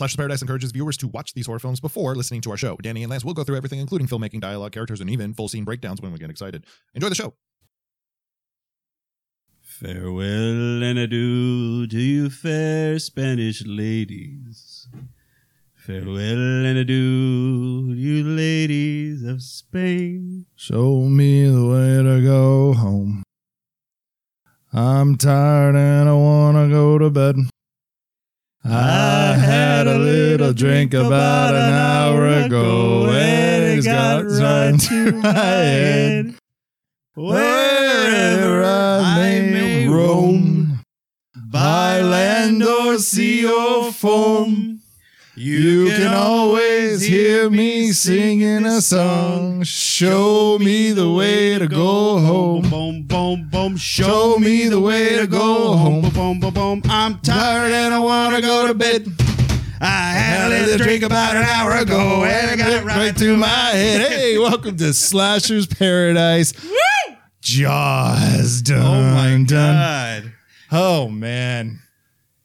Spoiler alert Slashers Paradise encourages viewers to watch these horror films before listening to our show. Danny and Lance will go through everything, including filmmaking, dialogue, characters, and even full scene breakdowns when we get excited. Enjoy the show. Farewell and adieu to you fair Spanish ladies. Farewell and adieu, you ladies of Spain. Show me the way to go home. I'm tired and I want to go to bed. I had a little drink about an hour ago and it's got right to my head. Wherever I may roam, by land or sea or foam, you can always hear me singing a song. Show me the way to go home. Boom, boom, boom. Show me the way to go home. Boom, boom, boom, boom. I'm tired and I want to go to bed. I had a little drink about an hour ago and I got it right through my head. Hey, welcome to Slashers Paradise. Jaws. Dun, Oh my dun. god. Oh man,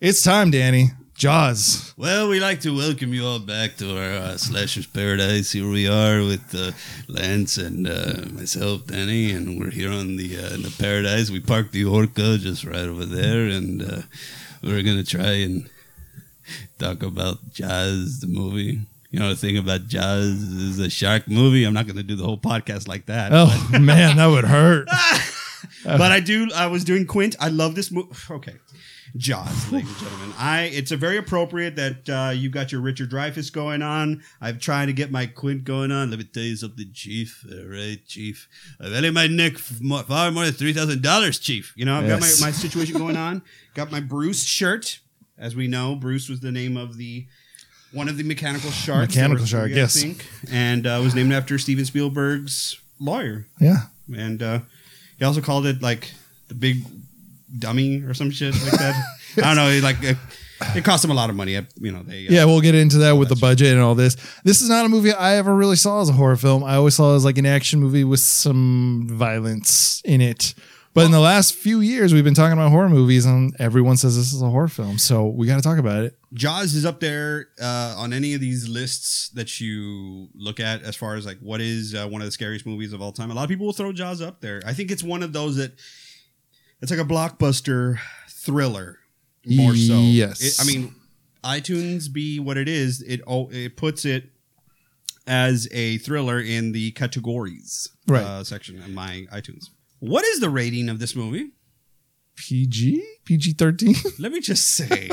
it's time, Danny. Jaws. Well, we'd like to welcome you all back to our uh, Slashers Paradise. Here we are with uh, Lance and uh, myself, Danny, and we're here on the uh, in the Paradise. We parked the Orca just right over there, and uh, we're gonna try and talk about Jaws, the movie. You know, the thing about Jaws is a shark movie. I'm not gonna do the whole podcast like that. Oh man, that would hurt. but I do. I was doing Quint. I love this movie. Okay, Jaws, ladies and gentlemen. I. It's a very appropriate that uh, you got your Richard Dreyfuss going on. I'm trying to get my Quint going on. Let me tell you something, Chief. All right, Chief. I've value my neck more, far more than three thousand dollars, Chief. You know, I've Yes. got my, my situation going on. Got my Bruce shirt. As we know, Bruce was the name of the. One of the mechanical sharks. Mechanical shark, I yes. think, and uh, was named after Steven Spielberg's lawyer Yeah. and uh, he also called it like the big dummy or some shit like that. I don't know. Like it, it cost them a lot of money. I- You know, they uh, Yeah, we'll get into that with the budget and all this. This is not a movie I ever really saw as a horror film. I always saw it as like an action movie with some violence in it. But in the last few years, we've been talking about horror movies, and everyone says this is a horror film. So we got to talk about it. Jaws is up there uh, on any of these lists that you look at as far as like what is uh, one of the scariest movies of all time. A lot of people will throw Jaws up there. I think it's one of those that it's like a blockbuster thriller more so. Yes. It- I mean, iTunes be what it is. It oh, it puts it as a thriller in the categories Right. uh, section on my iTunes. What is the rating of this movie? PG? PG 13? Let me just say,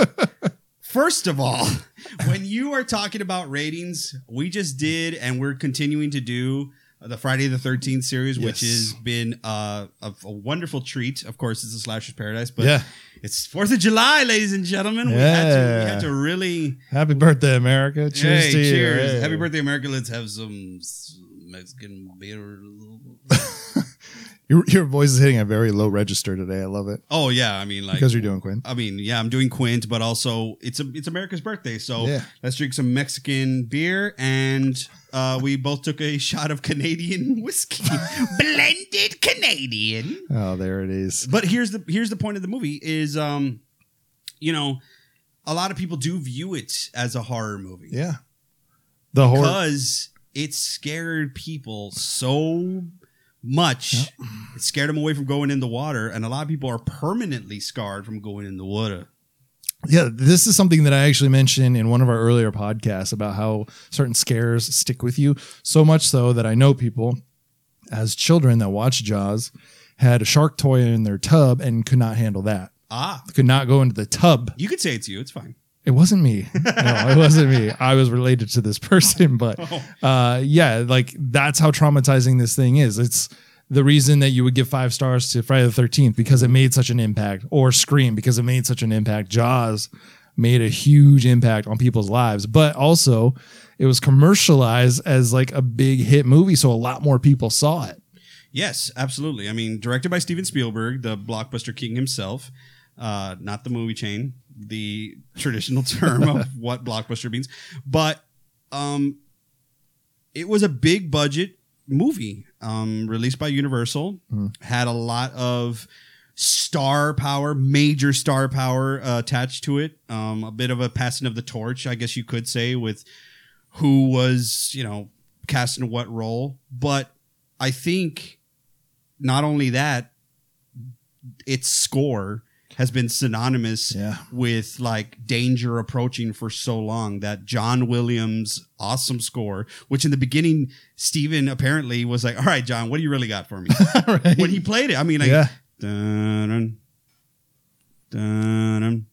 first of all, when you are talking about ratings, we just did and we're continuing to do the Friday the 13th series, which has been uh, a, a wonderful treat. Of course, it's a Slasher's Paradise, but Yeah. it's 4th of July, ladies and gentlemen. We, had to, we had to really. Happy birthday, America. Cheers hey, to you. cheers. Hey. Happy birthday, America. Let's have some Mexican beer. Your, your voice is hitting a very low register today. I love it. Oh, yeah. I mean, like. because you're doing Quint. I mean, yeah, I'm doing Quint, but also it's a it's America's birthday, so Yeah. let's drink some Mexican beer, and uh, we both took a shot of Canadian whiskey, blended Canadian. Oh, there it is. But here's the here's the point of the movie is, um, you know, a lot of people do view it as a horror movie Yeah. The horror. because it scared people so much. It scared them away from going in the water, and a lot of people are permanently scarred from going in the water. Yeah, this is something that I actually mentioned in one of our earlier podcasts about how certain scares stick with you. So much so that I know people as children that watched Jaws had a shark toy in their tub and could not handle that. Ah, Could not go into the tub. You could say it's you. It's fine. It wasn't me. No, it wasn't me. I was related to this person, but uh, yeah, like that's how traumatizing this thing is. It's the reason that you would give five stars to Friday the Thirteenth because it made such an impact, or Scream because it made such an impact. Jaws made a huge impact on people's lives, but also it was commercialized as like a big hit movie, so a lot more people saw it. Yes, absolutely. I mean, directed by Steven Spielberg, the blockbuster king himself, uh, not the movie chain, the traditional term of what blockbuster means. But um, it was a big budget movie um, released by Universal, had a lot of star power, major star power uh, attached to it. Um, a bit of a passing of the torch, I guess you could say, with who was, you know, cast in what role. But I think not only that, its score has been synonymous yeah. with like danger approaching for so long that John Williams awesome score which in the beginning Steven apparently was like all right John what do you really got for me right. when he played it I mean like yeah. dun, dun, dun,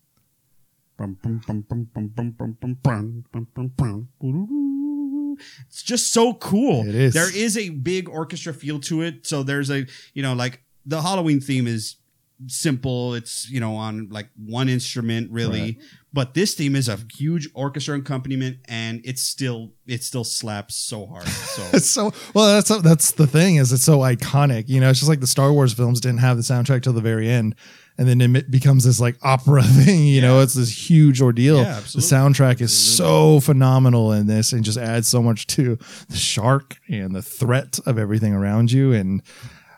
it's just so cool. It is. There is a big orchestra feel to it. So there's a, you know, like the Halloween theme is simple. It's, you know, on like one instrument really. Right. But this theme is a huge orchestra accompaniment and it's still it still slaps so hard. So It's so well. That's that's the thing is it's so iconic. You know, it's just like the Star Wars films didn't have the soundtrack till the very end, and then it becomes this like opera thing. You know, it's this huge ordeal. Yeah, the absolutely. soundtrack is so phenomenal in this, and just adds so much to the shark and the threat of everything around you. And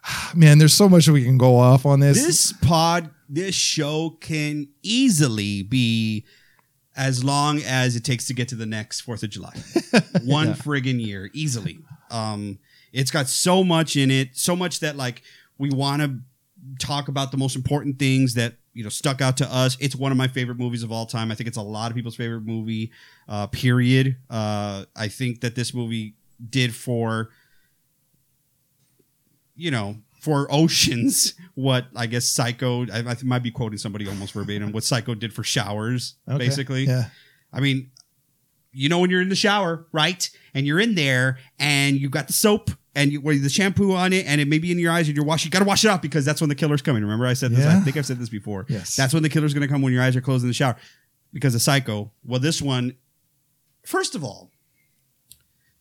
man, there's so much that we can go off on this. this pod this show can easily be as long as it takes to get to the next fourth of july. One friggin year easily. Um it's got so much in it so much that like we want to talk about the most important things that you know stuck out to us. It's one of my favorite movies of all time. I think it's a lot of people's favorite movie uh period. Uh i think that this movie did for you know, for oceans, what I guess Psycho, I, I might be quoting somebody almost verbatim, what Psycho did for showers, Okay. basically. yeah, I mean, you know, when you're in the shower, right? And you're in there and you've got the soap and you, with the shampoo on it and it may be in your eyes and you're washing, you got to wash it off because that's when the killer's coming. Remember, I said this, I think I've said this before. Yes. That's when the killer's going to come when your eyes are closed in the shower because of Psycho. Well, this one, first of all,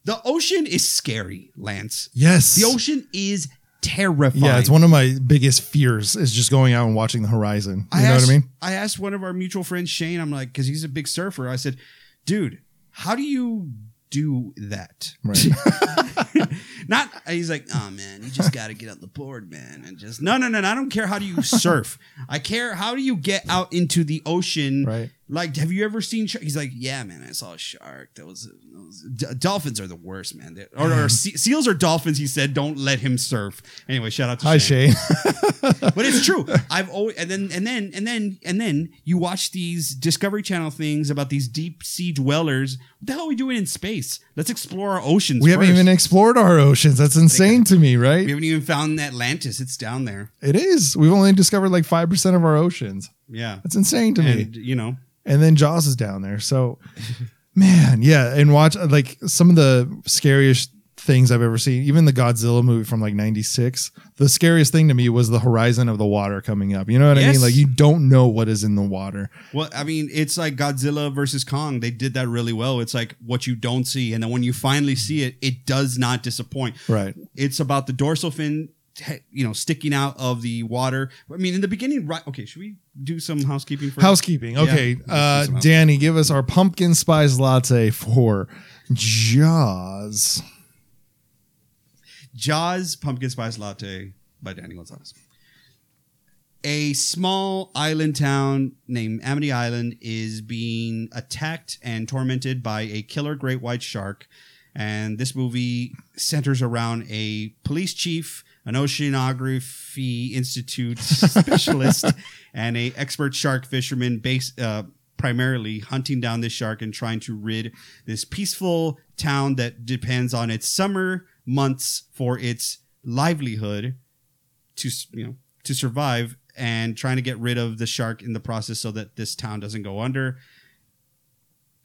the ocean is scary, Lance. yes, The ocean is terrifying. Yeah, it's one of my biggest fears is just going out and watching the horizon. You know asked, what I mean? I asked one of our mutual friends, Shane. I'm like, because he's a big surfer. I said, dude, how do you do that? Right. Not. He's like, oh man, you just got to get on the board, man, and just no, no, no, no. I don't care how do you surf. I care how do you get out into the ocean. Right. Like, have you ever seen? Shark? He's like, yeah, man, I saw a shark. That was, that was D- dolphins are the worst, man. They- or, or mm-hmm. se- seals or dolphins. He said, don't let him surf. Anyway, shout out to Hi, Shane but it's true. I've always and then and then and then and then you watch these Discovery Channel things about these deep sea dwellers. What the hell are we doing in space? Let's explore our oceans. we haven't even explored our oceans. That's insane to me, right? we haven't even found Atlantis. It's down there. It is. We've only discovered like 5% of our oceans. Yeah, That's insane to me. you know, And then Jaws is down there. So, man, yeah. And watch uh, like some of the scariest things I've ever seen, even the Godzilla movie from like 96. The scariest thing to me was the horizon of the water coming up. You know what I mean? Like you don't know what is in the water. well, I mean, it's like Godzilla versus Kong. They did that really well. It's like what you don't see, and then when you finally see it, it does not disappoint. Right. It's about the dorsal fin. You know, sticking out of the water. I mean, in the beginning, right? Okay, should we do some housekeeping first? Housekeeping. Okay. let's uh, Danny, give us our pumpkin spice latte for Jaws. Jaws Pumpkin Spice Latte by Danny Gonzalez. A small island town named Amity Island is being attacked and tormented by a killer great white shark. And this movie centers around a police chief, an oceanography institute specialist, and a expert shark fisherman based uh, primarily hunting down this shark and trying to rid this peaceful town that depends on its summer months for its livelihood to you know to survive and trying to get rid of the shark in the process so that this town doesn't go under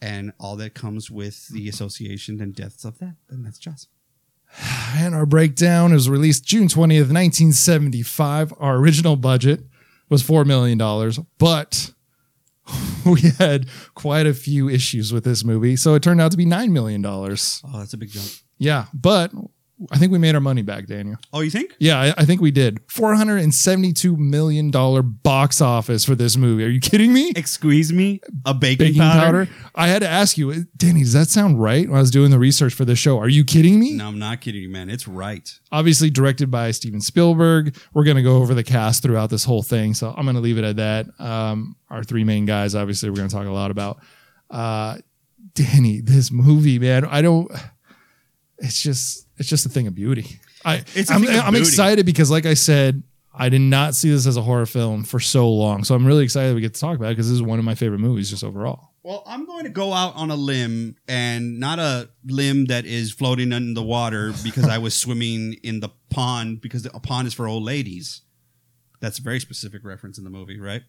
and all that comes with the association and deaths of that and that's Jaws. And our breakdown is released June 20th, 1975. Our original budget was $4 million, but we had quite a few issues with this movie. So it turned out to be $9 million. Oh, that's a big jump. Yeah, but I think we made our money back, Daniel. Oh, you think? Yeah, I, I think we did. Four hundred and seventy-two million dollar box office for this movie. Are you kidding me? Excuse me, a baking, Baking powder? powder. I had to ask you, Danny. Does that sound right? When I was doing the research for the show, are you kidding me? No, I'm not kidding you, man. It's right. Obviously, directed by Steven Spielberg. We're gonna go over the cast throughout this whole thing, so I'm gonna leave it at that. Um, our three main guys, obviously, we're gonna talk a lot about. Uh, Danny, this movie, man. I don't. It's just, it's just a thing of beauty. I, It's I'm, I'm beauty. excited because, like I said, I did not see this as a horror film for so long. So I'm really excited we get to talk about it because this is one of my favorite movies, just overall. Well, I'm going to go out on a limb and not a limb that is floating in the water because I was swimming in the pond because the a pond is for old ladies. That's a very specific reference in the movie, right?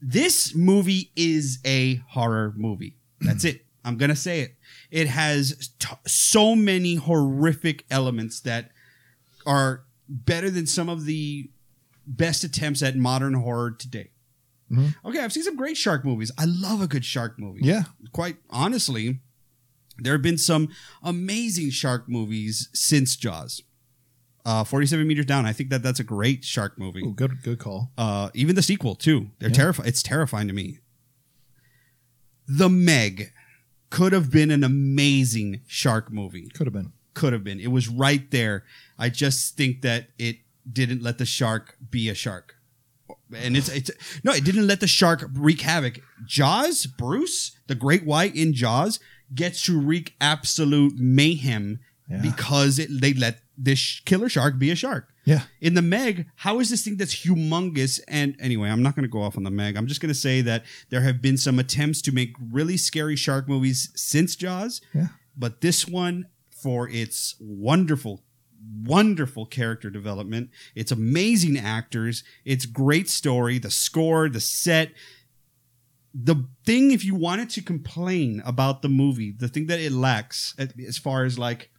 This movie is a horror movie. That's hmm. it. I'm going to say it. It has t- so many horrific elements that are better than some of the best attempts at modern horror today. Okay, I've seen some great shark movies. I love a good shark movie. Yeah. Quite honestly, there have been some amazing shark movies since Jaws. Uh, 47 meters down. I think that that's a great shark movie. Ooh, good good call. Uh, even the sequel too. They're Yeah. terrifying. It's terrifying to me. The Meg could have been an amazing shark movie Could have been. could have been. It was right there. I just think that it didn't let the shark be a shark. And it's it's no, it didn't let the shark wreak havoc. Jaws, Bruce, the great white in Jaws, gets to wreak absolute mayhem Yeah. because it, they let this sh- killer shark be a shark. Yeah. In the Meg, how is this thing that's humongous? And anyway, I'm not going to go off on the Meg. I'm just going to say that there have been some attempts to make really scary shark movies since Jaws. Yeah. But this one, for its wonderful, wonderful character development, its amazing actors, its great story, the score, the set. The thing, if you wanted to complain about the movie, the thing that it lacks, as far as like,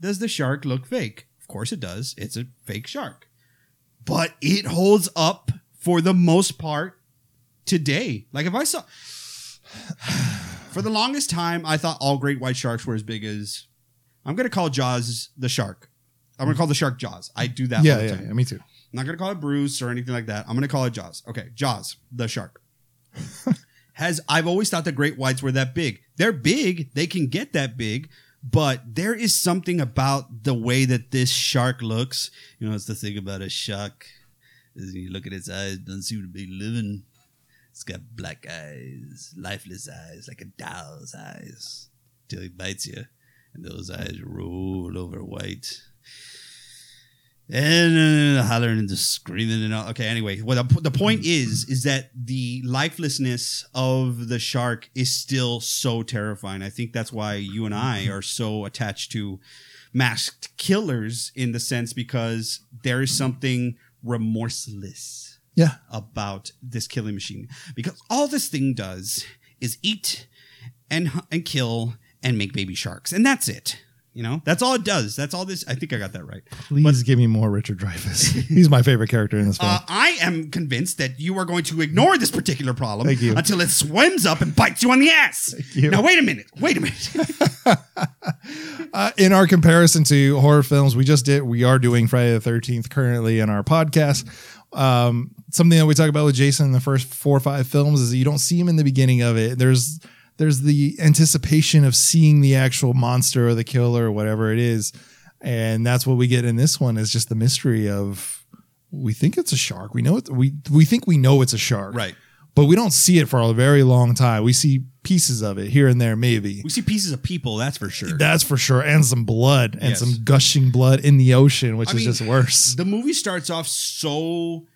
does the shark look fake? Of course it does. It's a fake shark. But it holds up for the most part today. Like if I saw for the longest time, I thought all great white sharks were as big as I'm gonna call Jaws the shark. I'm gonna call the shark Jaws. I do that Yeah, all the yeah, time. yeah, me too. I'm not gonna call it Bruce or anything like that. I'm gonna call it Jaws. Okay, Jaws, the shark. Has I've always thought the great whites were that big. They're big, they can get that big, but there is something about the way that this shark looks. You know, it's the thing about a shark. Is you look at its eyes, it doesn't seem to be living. It's got black eyes, lifeless eyes, like a doll's eyes. Till he bites you. And those eyes roll over white and hollering and just screaming and all. Okay, anyway, well, the, the point is, is that the lifelessness of the shark is still so terrifying. I think that's why you and I are so attached to masked killers in the sense because there is something remorseless Yeah. about this killing machine because all this thing does is eat and and kill and make baby sharks and that's it you know that's all it does that's all this i think i got that right Please give me more Richard Dreyfuss. He's my favorite character in this film. uh, i am convinced that you are going to ignore this particular problem Thank you. until it swims up and bites you on the ass you. now wait a minute wait a minute uh, in our comparison to horror films, we just did. We are doing Friday the Thirteenth currently in our podcast. Um, something that we talk about with Jason in the first four or five films is that you don't see him in the beginning of it. There's there's the anticipation of seeing the actual monster or the killer or whatever it is, and that's what we get in this one. Is just the mystery of we think it's a shark. We know it. We we think we know it's a shark, right But we don't see it for a very long time. We see pieces of it here and there, maybe. we see pieces of people that's for sure That's for sure. And some blood and Yes. some gushing blood in the ocean, which I is mean, just worse. the movie starts off so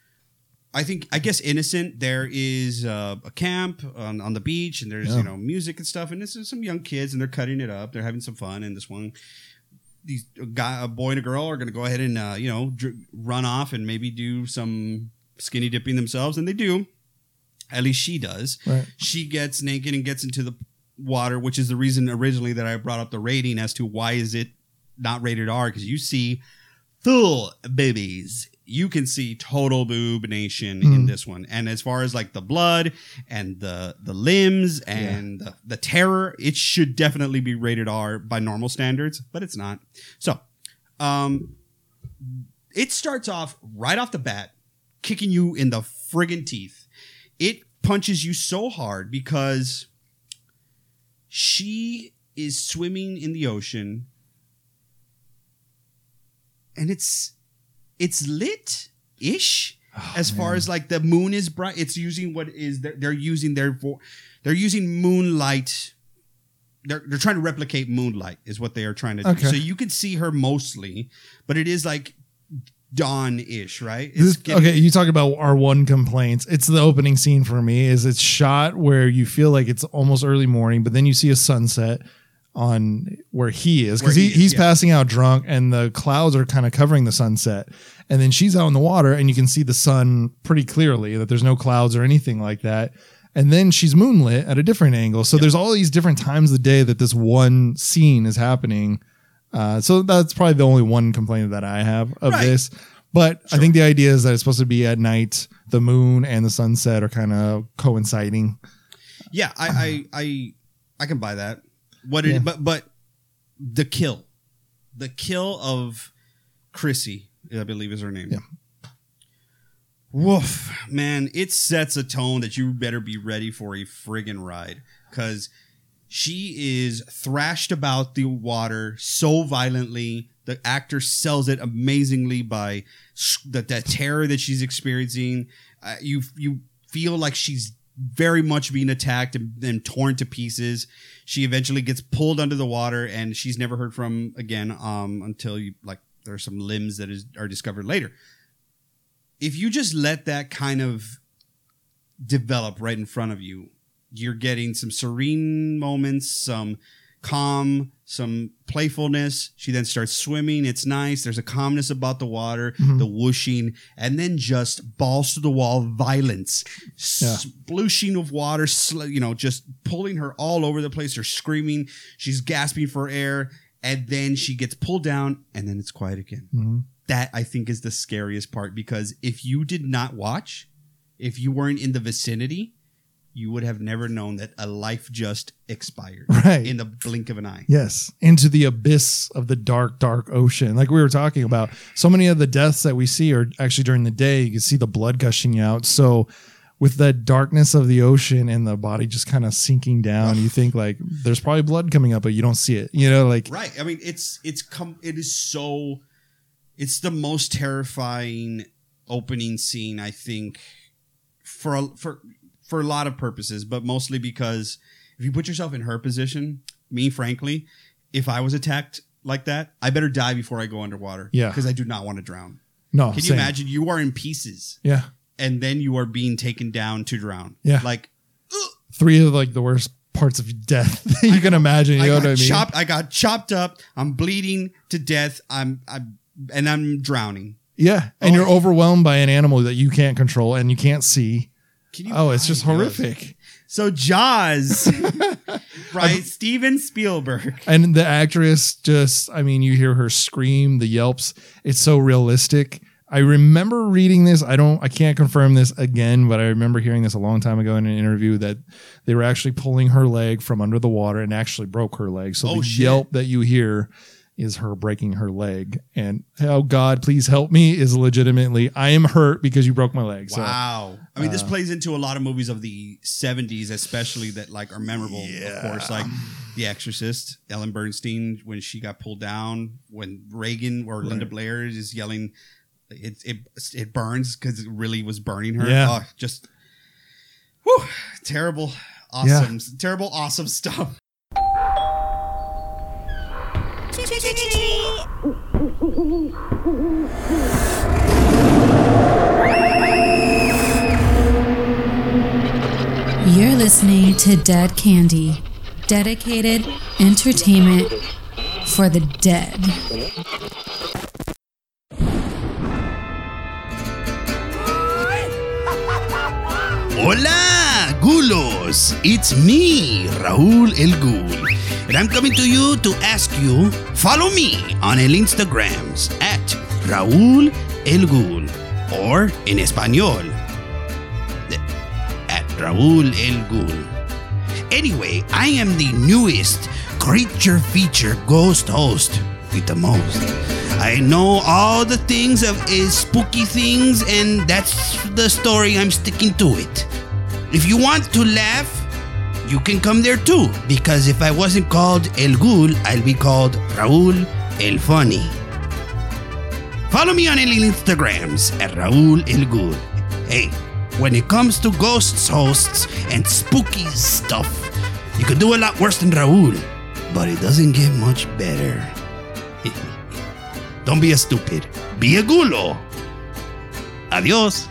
I think I guess innocent. There is uh, a camp on, on the beach, and there's Yeah. you know music and stuff, and this is some young kids, and they're cutting it up. They're having some fun, and this one, these a guy, a boy and a girl are going to go ahead and uh, you know dr- run off and maybe do some skinny dipping themselves, and they do. At least she does. Right. She gets naked and gets into the water, which is the reason originally that I brought up the rating as to why is it not rated R because you see full babies you can see total boob nation Mm-hmm. in this one. And as far as like the blood and the the limbs and the, the terror, it should definitely be rated R by normal standards, but it's not. So, um, it starts off right off the bat, kicking you in the friggin' teeth. It punches you so hard because she is swimming in the ocean and it's it's lit ish oh, as far as like the moon is bright. It's using what is they're, they're using their vo- they're using moonlight. They're, they're trying to replicate moonlight is what they are trying to do. So you can see her mostly but it is like dawn-ish right? This- getting- okay, you talk about our one complaints. It's the opening scene for me. Is it's shot where you feel like it's almost early morning, but then you see a sunset on where he is because he, he is, he's yeah. passing out drunk, and the clouds are kind of covering the sunset, and then she's out in the water, and you can see the sun pretty clearly. That there's no clouds or anything like that. And then she's moonlit at a different angle. So there's all these different times of the day that this one scene is happening. Uh, so that's probably the only one complaint that I have of Right. this. But I think the idea is that it's supposed to be at night. The moon and the sunset are kind of coinciding. Yeah, I, I, I, I can buy that. What it, Yeah. but but the kill, the kill of Chrissy, I believe is her name. Yeah. Woof, man! It sets a tone that you better be ready for a friggin' ride because she is thrashed about the water so violently. The actor sells it amazingly by the, the terror that she's experiencing. Uh, you you feel like she's very much being attacked and, and torn to pieces. She eventually gets pulled under the water, and she's never heard from again um, until you like there are some limbs that is, are discovered later. If you just let that kind of develop right in front of you, you're getting some serene moments, some calm, some playfulness. She then starts swimming. It's nice. There's a calmness about the water, the whooshing, and then just balls to the wall violence, Yeah. splooshing of water, sl- you know, just pulling her all over the place. They're screaming. She's gasping for air. And then she gets pulled down, and then it's quiet again. Mhm. That I think is the scariest part because if you did not watch, if you weren't in the vicinity, you would have never known that a life just expired Right. in the blink of an eye. Yes, into the abyss of the dark, dark ocean. Like we were talking about, so many of the deaths that we see are actually during the day. You can see the blood gushing out. So, with the darkness of the ocean and the body just kind of sinking down, you think like there's probably blood coming up, but you don't see it. You know, like Right. I mean, it's it's come. It is so. It's the most terrifying opening scene I think for a, for for a lot of purposes, but mostly because if you put yourself in her position, me frankly, if I was attacked like that, I better die before I go underwater. Yeah. because I do not want to drown. no. Can you same. imagine? You are in pieces, Yeah, and then you are being taken down to drown. Yeah. like three of like the worst parts of death that you can imagine. You I know what I mean? chopped. I got chopped up. I'm bleeding to death. I'm, I'm, and I'm drowning. Yeah, and Oh, you're overwhelmed by an animal that you can't control and you can't see. Can you? Oh, it's just horrific. So Jaws, right? Steven Spielberg. And the actress just, I mean, you hear her scream, the yelps. It's so realistic. I remember reading this. I don't, I can't confirm this again, but I remember hearing this a long time ago in an interview that they were actually pulling her leg from under the water and actually broke her leg. So Oh, the shit. yelp that you hear is her breaking her leg. And oh God, please help me is legitimately, I am hurt because you broke my leg. So Wow. I mean, uh, this plays into a lot of movies of the '70s, especially that like are memorable. Of course, like The Exorcist, Ellen Burstyn when she got pulled down, when Regan or Linda Blair is yelling, "It it it burns" because it really was burning her. Yeah. Oh, just, whew, terrible, awesome, terrible, awesome stuff. You're listening to Dead Candy, dedicated entertainment for the dead. Hola, Gulos! It's me, Raul El Ghoul. And I'm coming to you to ask you, follow me on el Instagrams at Raul El Ghoul. or in Espanol at Raul El Ghul. Anyway, I am the newest creature feature ghost host with the most. I know all the things of is spooky things, and that's the story. I'm sticking to it. If you want to laugh, you can come there too. Because if I wasn't called El Ghul, I'll be called Raul El Funny. Follow me on Instagrams at Raul El Ghul. Hey, when it comes to ghosts, hosts, and spooky stuff, you could do a lot worse than Raul, but it doesn't get much better. Don't be a stupid. Be a gulo. Adios.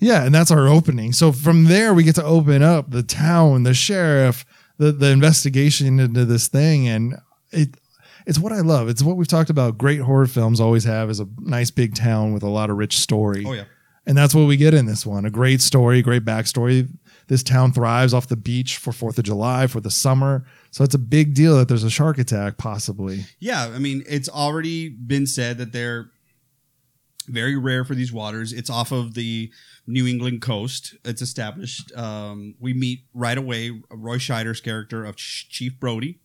Yeah, and that's our opening. So from there, we get to open up the town, the sheriff, the the investigation into this thing, and it it's what I love. It's what we've talked about. Great horror films always have is a nice big town with a lot of rich story. Oh yeah. And that's what we get in this one. A great story, great backstory. This town thrives off the beach for Fourth of July, for the summer. So it's a big deal that there's a shark attack, possibly. Yeah, I mean, it's already been said that they're very rare for these waters. It's off of the New England coast. It's established. Um, we meet right away Roy Scheider's character of Ch- Chief Brody,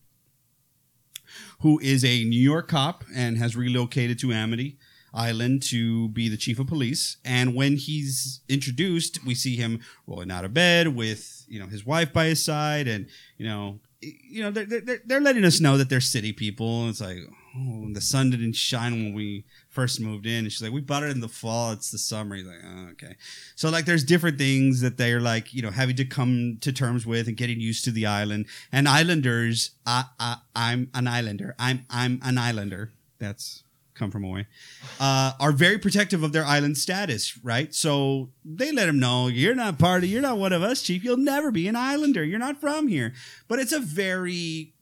who is a New York cop and has relocated to Amity Island to be the chief of police. And when he's introduced, we see him rolling out of bed with you know his wife by his side, and you know you know they're they're, they're letting us know that they're city people. It's like oh, the sun didn't shine when we first moved in. And she's like, we bought it in the fall. It's the summer. He's like, oh, okay. So like, there's different things that they're like, you know, having to come to terms with and getting used to the island. And islanders, I, I I'm an islander. I'm I'm an islander. That's come from away. Uh, are very protective of their island status, right? So they let him know you're not part of, you're not one of us, chief. You'll never be an islander. You're not from here. But it's a very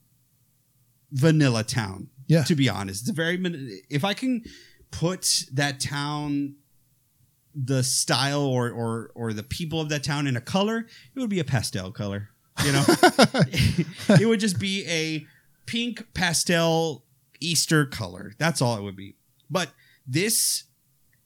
vanilla town. Yeah. To be honest, it's a very. If I can put that town the style or or or the people of that town in a color it would be a pastel color you know? It would just be a pink pastel easter color. That's all it would be. But this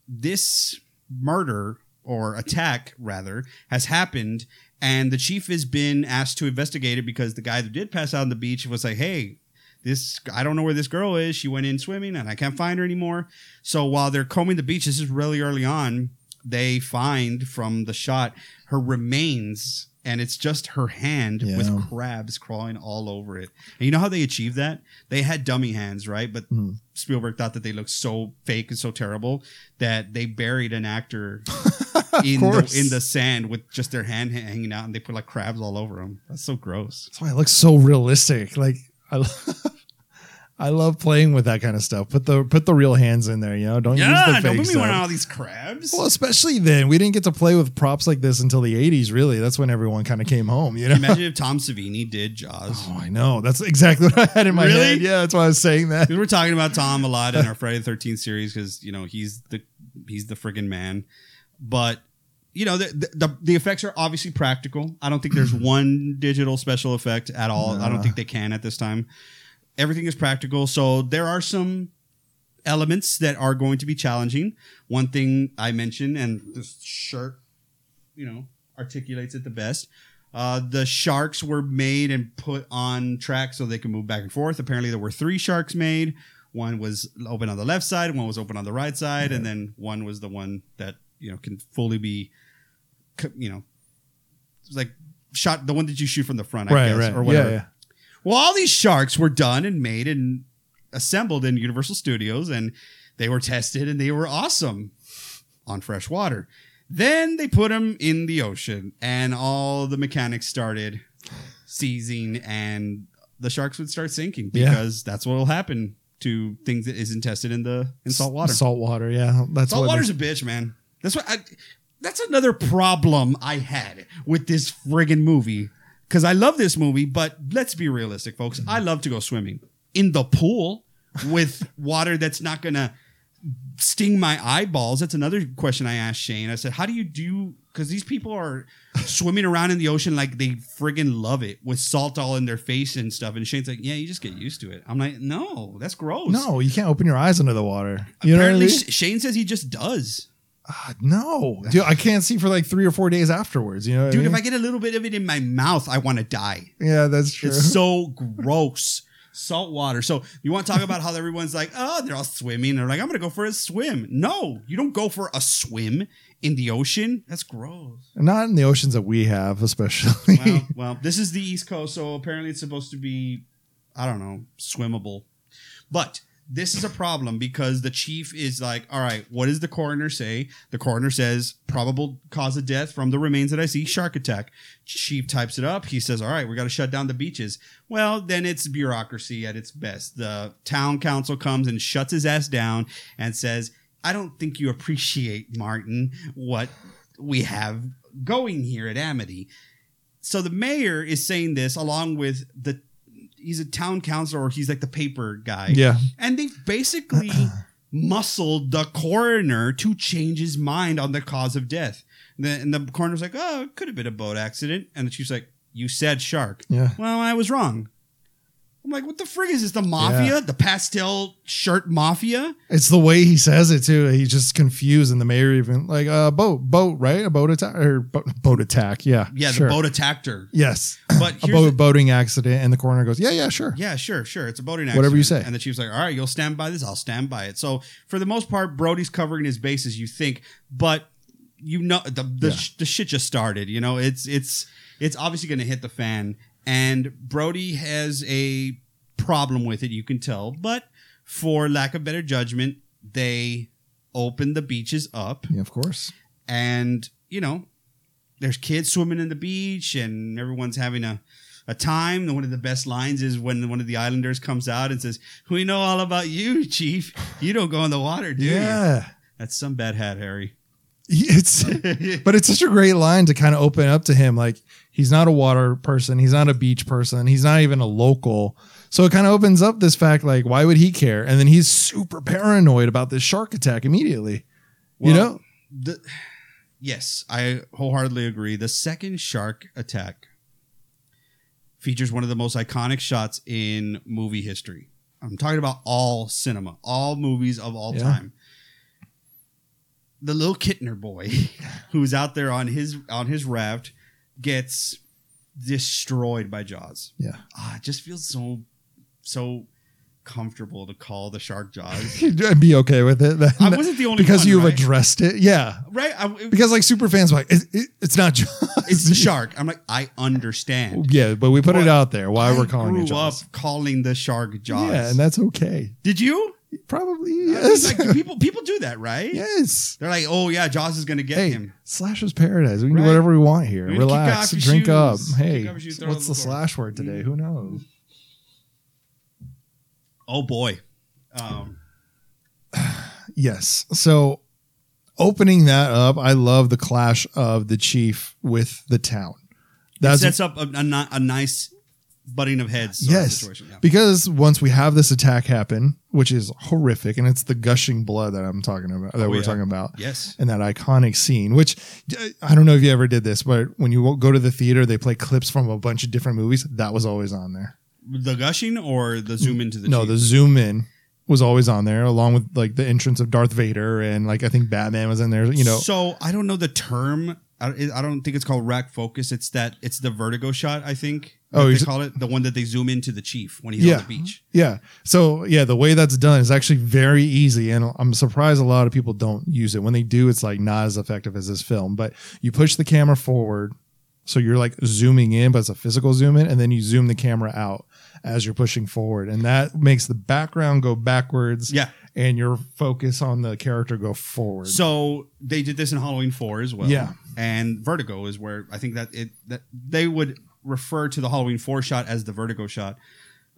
this murder or attack rather has happened and the chief has been asked to investigate it because the guy that did pass out on the beach was like hey this I don't know where this girl is. She went in swimming and I can't find her anymore. So while they're combing the beach, this is really early on, they find from the shot her remains and it's just her hand Yeah. with crabs crawling all over it. And you know how they achieved that? They had dummy hands, right? But Mhm. Spielberg thought that they looked so fake and so terrible that they buried an actor in the, in the sand with just their hand hanging out and they put like crabs all over them. That's so gross. That's why it looks so realistic. Like I love, I love playing with that kind of stuff. Put the put the real hands in there, you know. Don't use the Yeah, fake don't stuff. all these crabs. Well, especially then, we didn't get to play with props like this until the '80s. Really, that's when everyone kind of came home. You know. Imagine if Tom Savini did Jaws. Oh, I know. That's exactly what I had in my Really? head. Yeah, that's why I was saying that. We're talking about Tom a lot in our Friday the Thirteenth series because you know he's the he's the friggin' man. But you know the, the the effects are obviously practical. I don't think there's one digital special effect at all. I don't think they can at this time. Everything is practical, so there are some elements that are going to be challenging. One thing I mentioned, and this shirt, you know, articulates it the best. Uh, the sharks were made and put on track so they can move back and forth. Apparently, there were three sharks made. One was open on the left side, one was open on the right side, and then one was the one that you know can fully be, you know, like shot the one that you shoot from the front, I Right, guess, right. or whatever. Yeah, yeah. Well, all these sharks were done and made and assembled in Universal Studios, and they were tested and they were awesome on fresh water. Then they put them in the ocean, and all the mechanics started seizing, and the sharks would start sinking Yeah. because that's what will happen to things that isn't tested in the in salt water. Salt water. Yeah, that's Salt water's a bitch, man. That's what I. That's another problem I had with this friggin' movie. Because I love this movie, but let's be realistic, folks. I love to go swimming in the pool with water that's not gonna sting my eyeballs. That's another question I asked Shane. I said, "How do you do?" Because these people are swimming around in the ocean like they friggin' love it with salt all in their face and stuff. And Shane's like, "Yeah, you just get used to it." I'm like, "No, that's gross." No, you can't open your eyes under the water. You know what I Apparently, mean? Shane says he just does. Ah, no, dude, I can't see for like three or four days afterwards. You know, Dude, I if? I get a little bit of it in my mouth, I want to die. yeah, that's true. It's so gross. Salt water. So you want to talk about how everyone's like, oh, they're all swimming. They're like, I'm gonna go for a swim. No, you don't go for a swim in the ocean. That's gross. Not in the oceans that we have, especially. Well, well, this is the East Coast, so apparently it's supposed to be, I don't know, swimmable. But this is a problem because the chief is like, all right, what does the coroner say? The coroner says probable cause of death from the remains that I see, shark attack. Chief types it up. He says, all right, we got to shut down the beaches. Well, then it's bureaucracy at its best. The town council comes and shuts his ass down and says, I don't think you appreciate, Martin, what we have going here at Amity so the mayor is saying this along with the he's a town councilor or he's like the paper guy. Yeah, and they basically muscled the coroner to change his mind on the cause of death. And the, and the coroner's like oh it could have been a boat accident. And the chief's like you said shark. Yeah. well i was wrong i'm like what the frig is this the mafia Yeah. the pastel shirt mafia It's the way he says it too. He's just confused, and the mayor even like uh, boat, boat, right? A boat attack or bo- boat attack? Yeah, yeah sure. the boat attacked her Yes, but a boat the- boating accident, and the coroner goes, "Yeah, yeah, sure." Yeah, sure, sure. It's a boating accident. Whatever you say. And the chief's like, all right, you'll stand by this. I'll stand by it. So for the most part, Brody's covering his bases, you think, but you know the the, Yeah. sh- the shit just started. You know, it's it's it's obviously going to hit the fan, and Brody has a problem with it. You can tell, but for lack of better judgment, they open the beaches up Yeah, of course. and you know there's kids swimming in the beach and everyone's having a, a time one of the best lines is when one of the islanders comes out and says we know all about you chief you don't go in the water do you Yeah, that's some bad hat harry it's but it's such a great line to kind of open up to him. Like he's not a water person, he's not a beach person, he's not even a local. So it kind of opens up this fact, like why would he care? And then he's super paranoid about this shark attack immediately. you know, the, yes i wholeheartedly agree the second shark attack features one of the most iconic shots in movie history i'm talking about all cinema all movies of all Yeah. time the little Kintner boy who's out there on his on his raft gets destroyed by Jaws. yeah. Ah, it just feels so so comfortable to call the shark Jaws. I'd be okay with it. then. I wasn't the only because one, you've right? addressed it. Yeah, right? I, because like super fans like it, it, it's not Jaws. it's the shark. I'm like, I understand. Yeah, but we put it out there why I we're calling grew it Jaws. up calling the shark Jaws. Yeah, and that's okay. Did you? Probably I mean, yes. like, people people do that, right? yes. They're like, oh yeah, Jaws is gonna get Hey, him. Slashers Paradise. We can Right. do whatever we want here. We Relax, drink up. Hey, shoes, what's the the slash word today? Who knows? Oh boy. Um, Yes. So opening that up, I love the clash of the chief with the town. That sets up a, a, a nice butting of heads sort of yes, situation. Yeah. because once we have this attack happen, which is horrific, and it's the gushing blood that I'm talking about, that Oh, we're yeah. talking about, Yes. and that iconic scene. Which I don't know if you ever did this, but when you go to the theater, they play clips from a bunch of different movies. That was always on there. The gushing or the zoom into the no, the zoom in was always on there, along with like the entrance of Darth Vader, and like I think Batman was in there. You know, So I don't know the term. I, I don't think it's called rack focus. It's that it's the vertigo shot. I think. Oh, they call it the one that they zoom into the chief when he's Yeah. on the beach. Yeah. So yeah, the way that's done is actually very easy, and I'm surprised a lot of people don't use it. When they do, it's like not as effective as this film. But you push the camera forward, so you're like zooming in, but it's a physical zoom in, and then you zoom the camera out as you're pushing forward, and that makes the background go backwards. Yeah. And your focus on the character go forward. So they did this in Halloween Four as well. Yeah. And Vertigo is where I think that it that they would refer to the Halloween Four shot as the Vertigo shot.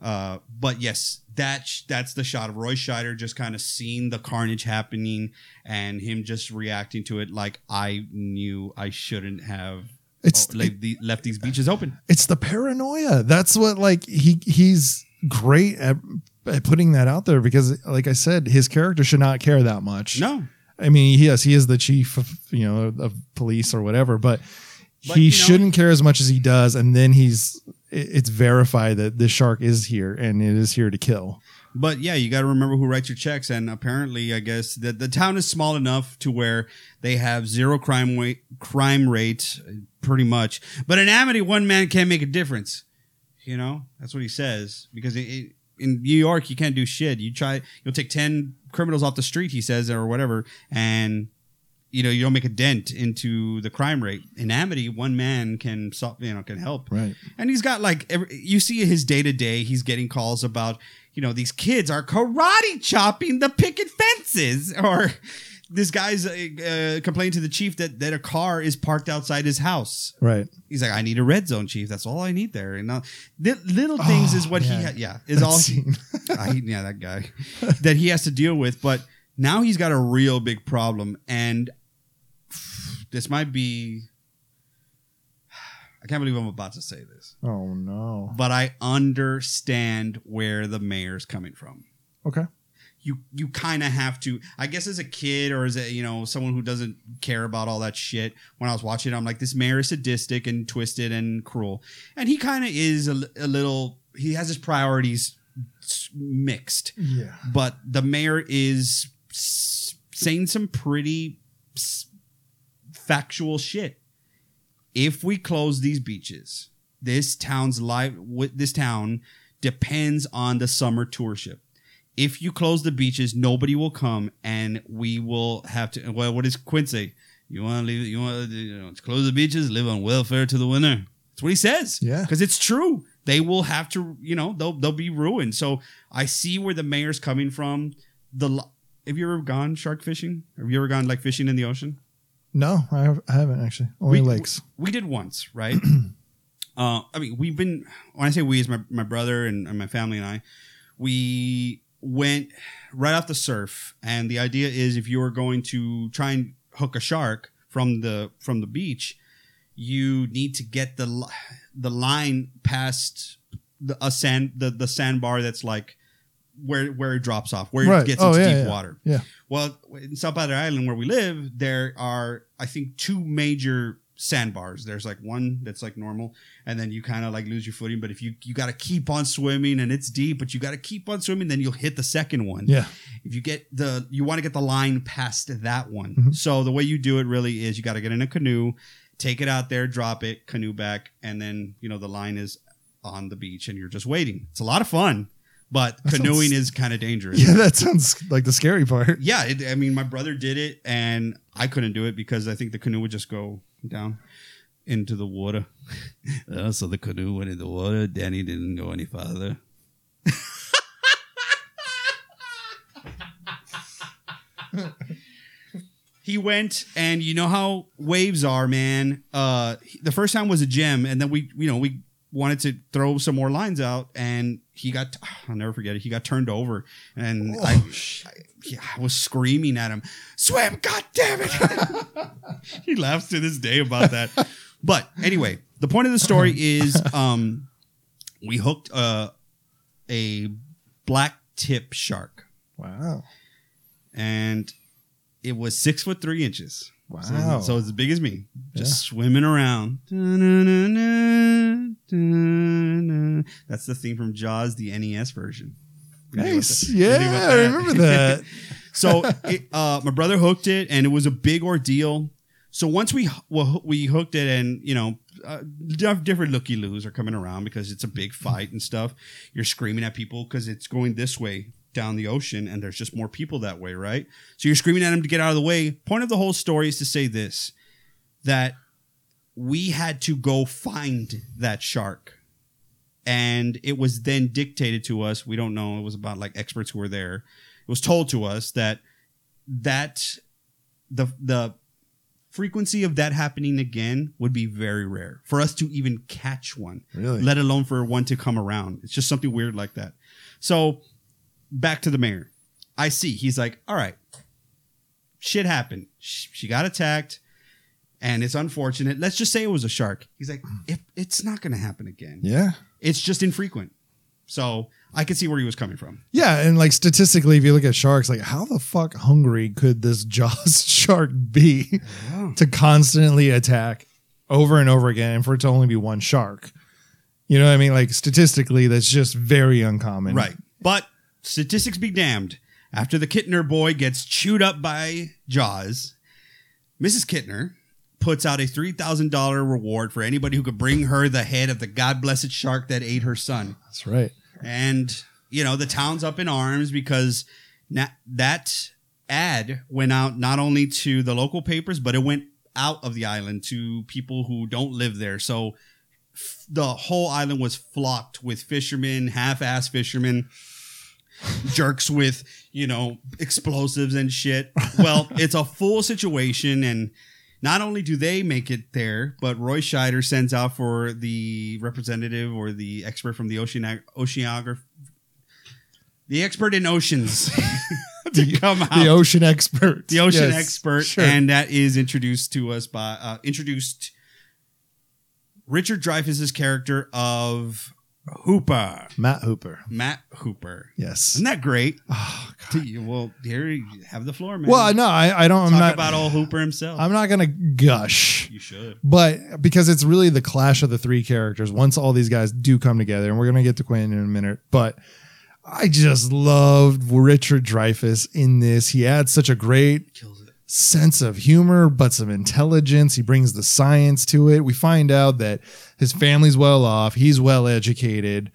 Uh, but yes, that sh- that's the shot of Roy Scheider just kind of seeing the carnage happening and him just reacting to it like I knew I shouldn't have It's- oh, left, the, left these beaches open. it's the paranoia. That's what like he he's great at uh, putting that out there because, like I said, his character should not care that much. No, I mean, yes, he is the chief of you know of police or whatever, but, But, he you know- shouldn't care as much as he does. And then he's it's verified that this shark is here and it is here to kill. But yeah, you got to remember who writes your checks. And apparently, I guess that the town is small enough to where they have zero crime rate, crime rate, pretty much. But in Amity, one man can't make a difference. You know, that's what he says. Because it, it, in New York, you can't do shit. You try, you'll take ten criminals off the street, he says, or whatever, and you know you don't make a dent into the crime rate. In Amity, one man can, sol- you know, can help. Right. And he's got like every, you see his day to day. He's getting calls about you know these kids are karate chopping the picket fences, or this guy's uh, uh, complaining to the chief that that a car is parked outside his house. Right. He's like, I need a red zone, chief. That's all I need there. And uh, li- little things is what he ha- yeah is That all. He, I, yeah, that guy that he has to deal with. But now he's got a real big problem, and this might be. I can't believe I'm about to say this Oh no. but I understand where the mayor's coming from. Okay. You you kind of have to. I guess as a kid or as a you know someone who doesn't care about all that shit. When I was watching, it, I'm like, this mayor is sadistic and twisted and cruel, and he kind of is a, a little. He has his priorities mixed, Yeah. but the mayor is saying some pretty factual shit. If we close these beaches, this town's life, with this town depends on the summer tourship. If you close the beaches, nobody will come, and we will have to. Well, what does Quint say? You want to leave? You want to you know, close the beaches, live on welfare to the winter. That's what he says. Yeah. because it's true. They will have to. You know, they'll they'll be ruined. So I see where the mayor's coming from. The have you ever gone shark fishing? Have you ever gone like fishing in the ocean? No, I, have, I haven't actually. Only we, lakes. We did once, right? uh, I mean, we've been. When I say we, is my my brother and, and my family and I. We went right off the surf, and the idea is if you are going to try and hook a shark from the from the beach, you need to get the the line past the a sand the the sandbar that's like where where it drops off, where Right. it gets Oh, into yeah, deep yeah. water. Yeah. Well, in South Padre Island, where we live, there are I think two major sandbars. There's like one that's like normal, and then you kind of like lose your footing. But if you you got to keep on swimming, and it's deep, but you got to keep on swimming, then you'll hit the second one. Yeah. If you get the you want to get the line past that one. Mhm. So the way you do it really is you got to get in a canoe, take it out there, drop it, canoe back, and then you know the line is on the beach, and you're just waiting. It's a lot of fun, but That canoeing sounds- is kind of dangerous. Yeah, that sounds like the scary part. Yeah, it, I mean, my brother did it, and I couldn't do it because I think the canoe would just go down into the water. Uh, so the canoe went in the water. Danny didn't go any farther. He went, and you know how waves are, man. Uh, the first time was a gem, and then we, you know, we wanted to throw some more lines out, and he got. I'll never forget it. He got turned over, and I, I, yeah, I was screaming at him, "Swim, god damn it!" he laughs to this day about that. But anyway, the point of the story is, um, we hooked uh, a black tip shark, Wow. and it was six foot three inches. Wow. So, so it's as big as me, just Yeah. swimming around. That's the theme from Jaws, the NES version. Nice. Yeah, I remember that. so it, uh, my brother hooked it, and it was a big ordeal. So once we well, we hooked it, and you know, uh, different looky loos are coming around because it's a big fight and stuff. You're screaming at people because it's going this way down the ocean, and there's just more people that way, right? So you're screaming at them to get out of the way. Point of the whole story is to say this: that we had to go find that shark. And it was then dictated to us. We don't know. It was about like experts who were there it was told to us that that the the frequency of that happening again would be very rare for us to even catch one Really? let alone for one to come around it's just something weird like that so back to the mayor i see he's like all right shit happened she, she got attacked and it's unfortunate let's just say it was a shark he's like it, it's not going to happen again yeah. it's just infrequent So I could see where he was coming from. Yeah, and like statistically, if you look at sharks, like how the fuck hungry could this Jaws shark be to constantly attack over and over again, and for it to only be one shark? You know what I mean? Like statistically, that's just very uncommon. Right. But statistics be damned. After the Kintner boy gets chewed up by Jaws, Mrs. Kintner puts out a $3,000 reward for anybody who could bring her the head of the God blessed shark that ate her son. That's right. And, you know, the town's up in arms because na- that ad went out not only to the local papers, but it went out of the island to people who don't live there. So f- the whole island was flocked with fishermen, half ass fishermen, jerks with, you know, explosives and shit. Well, it's a full situation. And not only do they make it there, but Roy Scheider sends out for the representative or the expert from the ocean oceanographer, the expert in oceans to come out. The ocean expert. the ocean Yes, expert, sure. and that is introduced to us by uh, introduced Richard Dreyfuss's character of Hooper, Matt Hooper. Matt Hooper. Yes. Isn't that great? Oh, To you- well, here you have the floor, man. well, no, I, I don't. I'm talk not. about old Hooper himself. I'm not gonna gush. you should. But because it's really the clash of the three characters, once all these guys do come together, and we're gonna get to Quint in a minute, but I just loved Richard Dreyfuss in this. He had such a great. Sense of humor, but some intelligence. He brings the science to it. We find out that his family's well off. He's well educated.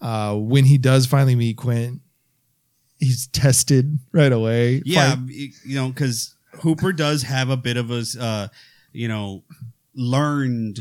Uh, when he does finally meet Quint, he's tested right away. Yeah, you know, because Hooper does have a bit of a, uh, you know, learned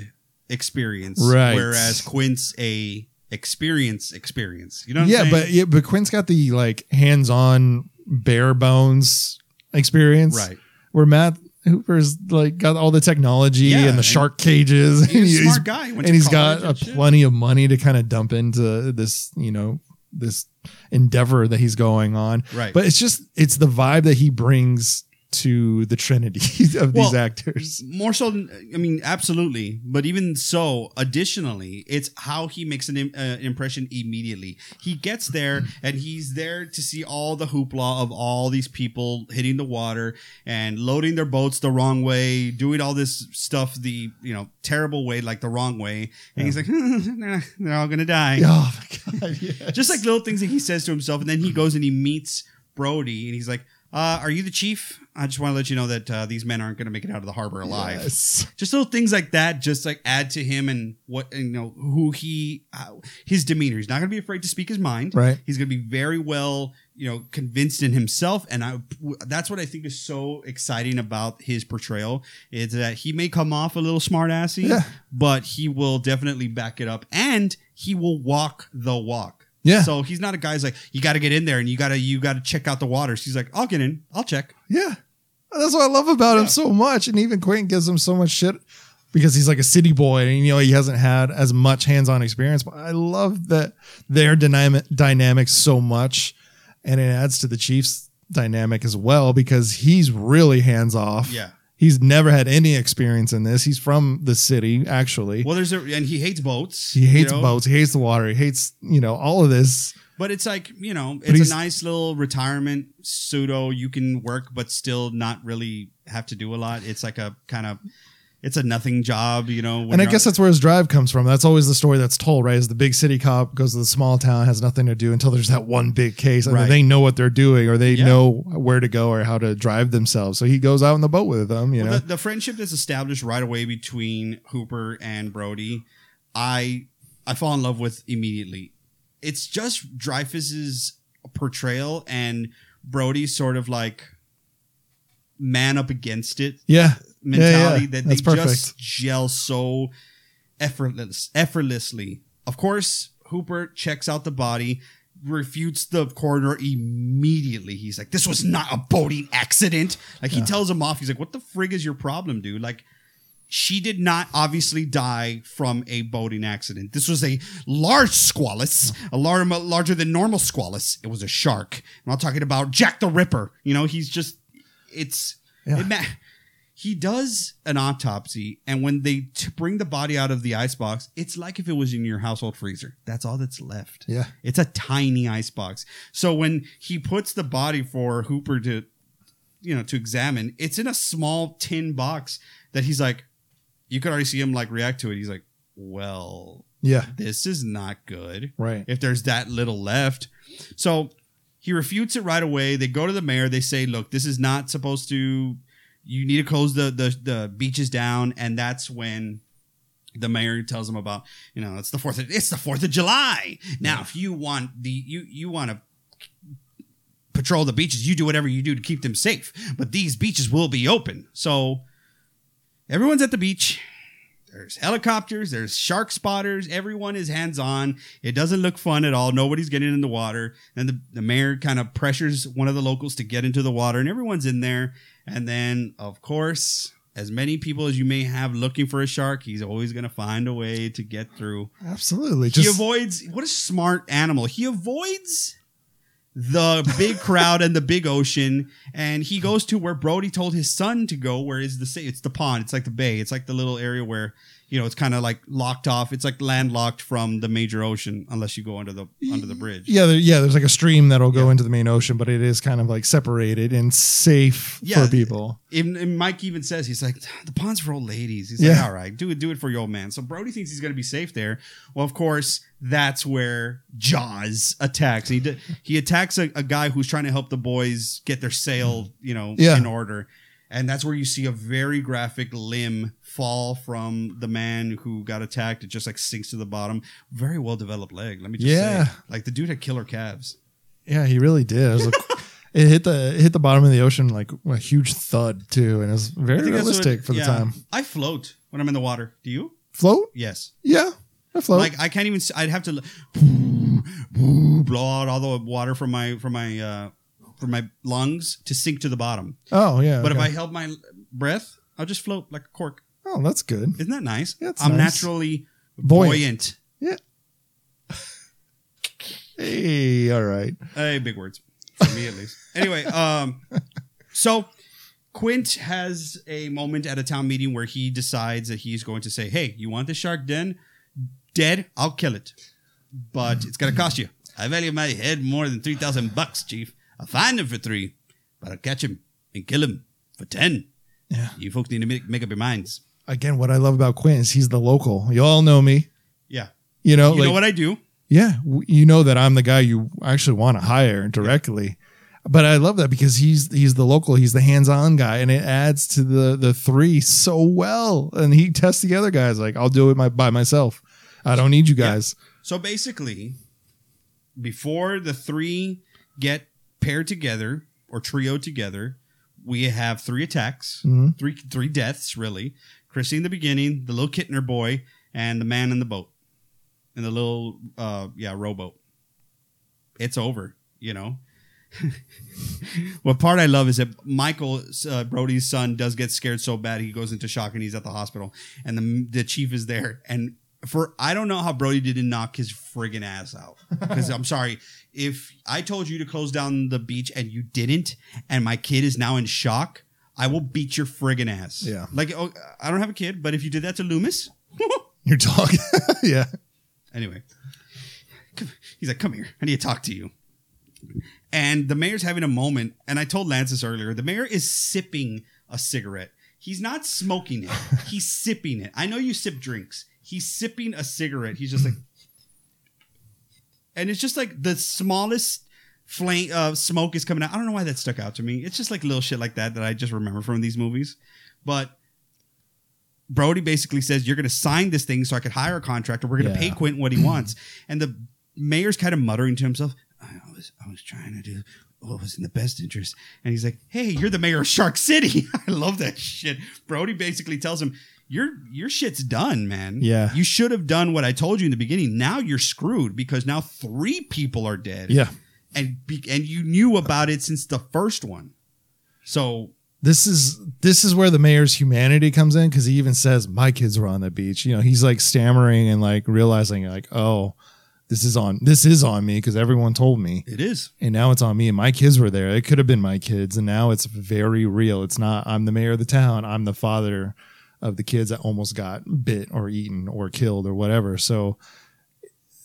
experience, Right. Whereas Quint's a experience experience. You know, yeah, but yeah, but Quint's got the like hands-on bare bones experience, right. Where Matt Hooper's like got all the technology Yeah, and the and shark cages, and He's a he's- smart guy. And he's got a and plenty of money to kind of dump into this, you know, this endeavor that he's going on. Right. But it's just it's the vibe that he brings to the trinity of these actors. more so i mean absolutely but even so additionally it's how he makes an uh, impression immediately he gets there and he's there to see all the hoopla of all these people hitting the water and loading their boats the wrong way doing all this stuff the you know terrible way like the wrong way and he's like they're, they're all gonna die Oh my god! Yeah. just like little things that he says to himself and then he goes and he meets brody and he's like uh, are you the chief? I just want to let you know that uh, these men aren't going to make it out of the harbor alive Yes. just little things like that just like add to him and what you know who he how, his demeanor he's not going to be afraid to speak his mind Right. he's going to be very well you know convinced in himself and i that's what i think is so exciting about his portrayal is that he may come off a little smart assy Yeah. but he will definitely back it up and he will walk the walk Yeah. so he's not a guy who's like you got to get in there and you got to you got to check out the waters he's like i'll get in i'll check Yeah. That's what I love about him so much. And even Quentin gives him so much shit because he's like a city boy and you know he hasn't had as much hands-on experience. But I love that their dynamic dynamic so much. And it adds to the Chiefs dynamic as well because he's really hands off. Yeah. He's never had any experience in this. He's from the city, actually. well there's a and he hates boats he hates you know? boats. He hates the water. He hates, you know, all of this. But it's like, you know, it's a nice little retirement pseudo. You can work, but still not really have to do a lot. It's like a kind of, it's a nothing job, you know. And I guess that's where his drive comes from. That's always the story that's told, right? Is the big city cop goes to the small town, has nothing to do until there's that one big case, and Right. they know what they're doing or they Yeah. know where to go or how to drive themselves. So he goes out in the boat with them, you Well, know. the, the friendship that's established right away between Hooper and Brody, I I fall in love with immediately. It's just Dreyfuss's portrayal and Brody's sort of like man up against it yeah. Mentality Yeah, yeah. that That's they perfect. just gel so effortless effortlessly. Of course, Hooper checks out the body, refutes the coroner immediately. He's like, "This was not a boating accident." Like he tells him off. He's like, "What the frig is your problem, dude?" Like. She did not obviously die from a boating accident. This was a large squalus, a lar- larger than normal squalus. It was a shark. I'm not talking about Jack the Ripper. You know, he's just, it's, Yeah. it ma- he does an autopsy, and when they t- bring the body out of the icebox, it's like if it was in your household freezer. That's all that's left. Yeah. It's a tiny icebox. So when he puts the body for Hooper to, you know, to examine, it's in a small tin box that he's like, you could already see him like react to it. He's like, well, Yeah. this is not good Right. if there's that little left. So he refutes it right away. They go to the mayor. They say, "Look, this is not supposed to. You need to close the the, the beaches down." And that's when the mayor tells them about, you know, it's the fourth. Of, it's the Fourth of July. Now, if you want the you you want to patrol the beaches, you do whatever you do to keep them safe. But these beaches will be open. So everyone's at the beach. There's helicopters, there's shark spotters, everyone is hands on. It doesn't look fun at all. Nobody's getting in the water. And the, the mayor kind of pressures one of the locals to get into the water, and everyone's in there. And then, of course, as many people as you may have looking for a shark, he's always going to find a way to get through. Absolutely. he Just avoids, what a smart animal. He avoids the big crowd and the big ocean, and he goes to where Brody told his son to go. Where is the sa- it's the pond? It's like the bay. It's like the little area where you know it's kind of like locked off. It's like landlocked from the major ocean unless you go under the under the bridge. yeah, there, yeah. There's like a stream that'll go Yeah. into the main ocean, but it is kind of like separated and safe Yeah. for people. And, and Mike even says he's like the pond's for old ladies. He's Yeah. like, all right, do it, do it for your old man. So Brody thinks he's gonna be safe there. Well, of course, that's where Jaws attacks. He d- he attacks a, a guy who's trying to help the boys get their sail, you know, Yeah. in order. And that's where you see a very graphic limb fall from the man who got attacked. It just like sinks to the bottom. Very well developed leg. Let me just Yeah. say, like the dude had killer calves. Yeah, he really did. It, like, it hit the it hit the bottom of the ocean like a huge thud too, and it was very realistic what- for the yeah. time. I float when I'm in the water. Do you? Float? Yes. Yeah, float. Like I can't even. I'd have to blow out all the water from my from my uh from my lungs to sink to the bottom. oh yeah. But if. I held my breath, I'll just float like a cork. oh, that's good. Isn't that nice? That's I'm nice. naturally Buoyant. buoyant. Yeah. Hey, all right. Hey, big words for me at least. Anyway, um, so Quint has a moment at a town meeting where he decides that he's going to say, "Hey, you want the shark den dead? I'll kill it, but it's gonna cost you. I value my head more than three thousand bucks, Chief. I'll find him for three, but I'll catch him and kill him for ten. Yeah. You folks need to make, make up your minds. Again, what I love about Quint is he's the local. You all know me. Yeah, You know, you like, know what I do? yeah, you know that I'm the guy you actually want to hire directly. But I love that because he's he's the local, he's the hands-on guy, and it adds to the the three so well. And he tests the other guys like, I'll do it my, by myself. I don't need you guys. So basically, before the three get paired together or trio together, we have three attacks, Mhm. three three deaths really. Chrissy in the beginning, the little Kintner boy, and the man in the boat, in the little uh yeah rowboat. It's over, you know. what part I love is that Michael uh, Brody's son does get scared so bad he goes into shock and he's at the hospital, and the the chief is there and for I don't know how Brody didn't knock his friggin' ass out. Because I'm sorry, if I told you to close down the beach and you didn't, and my kid is now in shock, I will beat your friggin' ass. Yeah. Like oh, I don't have a kid, but if you did that to Loomis, You're talking. yeah. anyway, he's like, "Come here, I need to talk to you." And the mayor's having a moment, and I told Lance this earlier. The mayor is sipping a cigarette. He's not smoking it. He's sipping it. I know you sip drinks. He's sipping a cigarette. He's just like, and it's just like the smallest flame uh, smoke is coming out. I don't know why that stuck out to me. It's just like little shit like that that I just remember from these movies. But Brody basically says, "You're going to sign this thing so I could hire a contractor. We're going to Yeah. pay Quentin what he wants." And the mayor's kind of muttering to himself, "I was, I was trying to do what was in the best interest." And he's like, "Hey, you're the mayor of Shark City." I love that shit. Brody basically tells him, "Your your shit's done, man. Yeah. you should have done what I told you in the beginning. Now you're screwed because now three people are dead. Yeah. and be, and you knew about it since the first one. So this is this is where the mayor's humanity comes in because he even says my kids were on the beach you know he's like stammering and like realizing like oh this is on this is on me because everyone told me It is. and now it's on me and my kids were there it could have been my kids and now it's very real it's not i'm the mayor of the town i'm the father of the kids that almost got bit or eaten or killed or whatever. So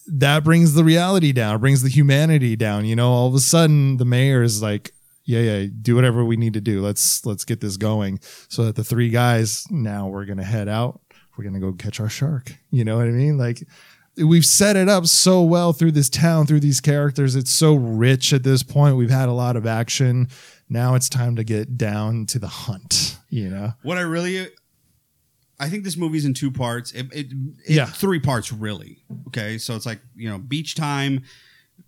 that brings the reality down brings the humanity down you know all of a sudden the mayor is like yeah yeah do whatever we need to do. Let's let's get this going so that the three guys now we're gonna head out. We're gonna go catch our shark. You know what i mean? Like we've set it up so well through this town through these characters. It's so rich at this point. We've had a lot of action. Now it's time to get down to the hunt you know? What I really, I think this movie's in two parts. It, it, it Yeah. three parts really. Okay, so it's like you know beach time,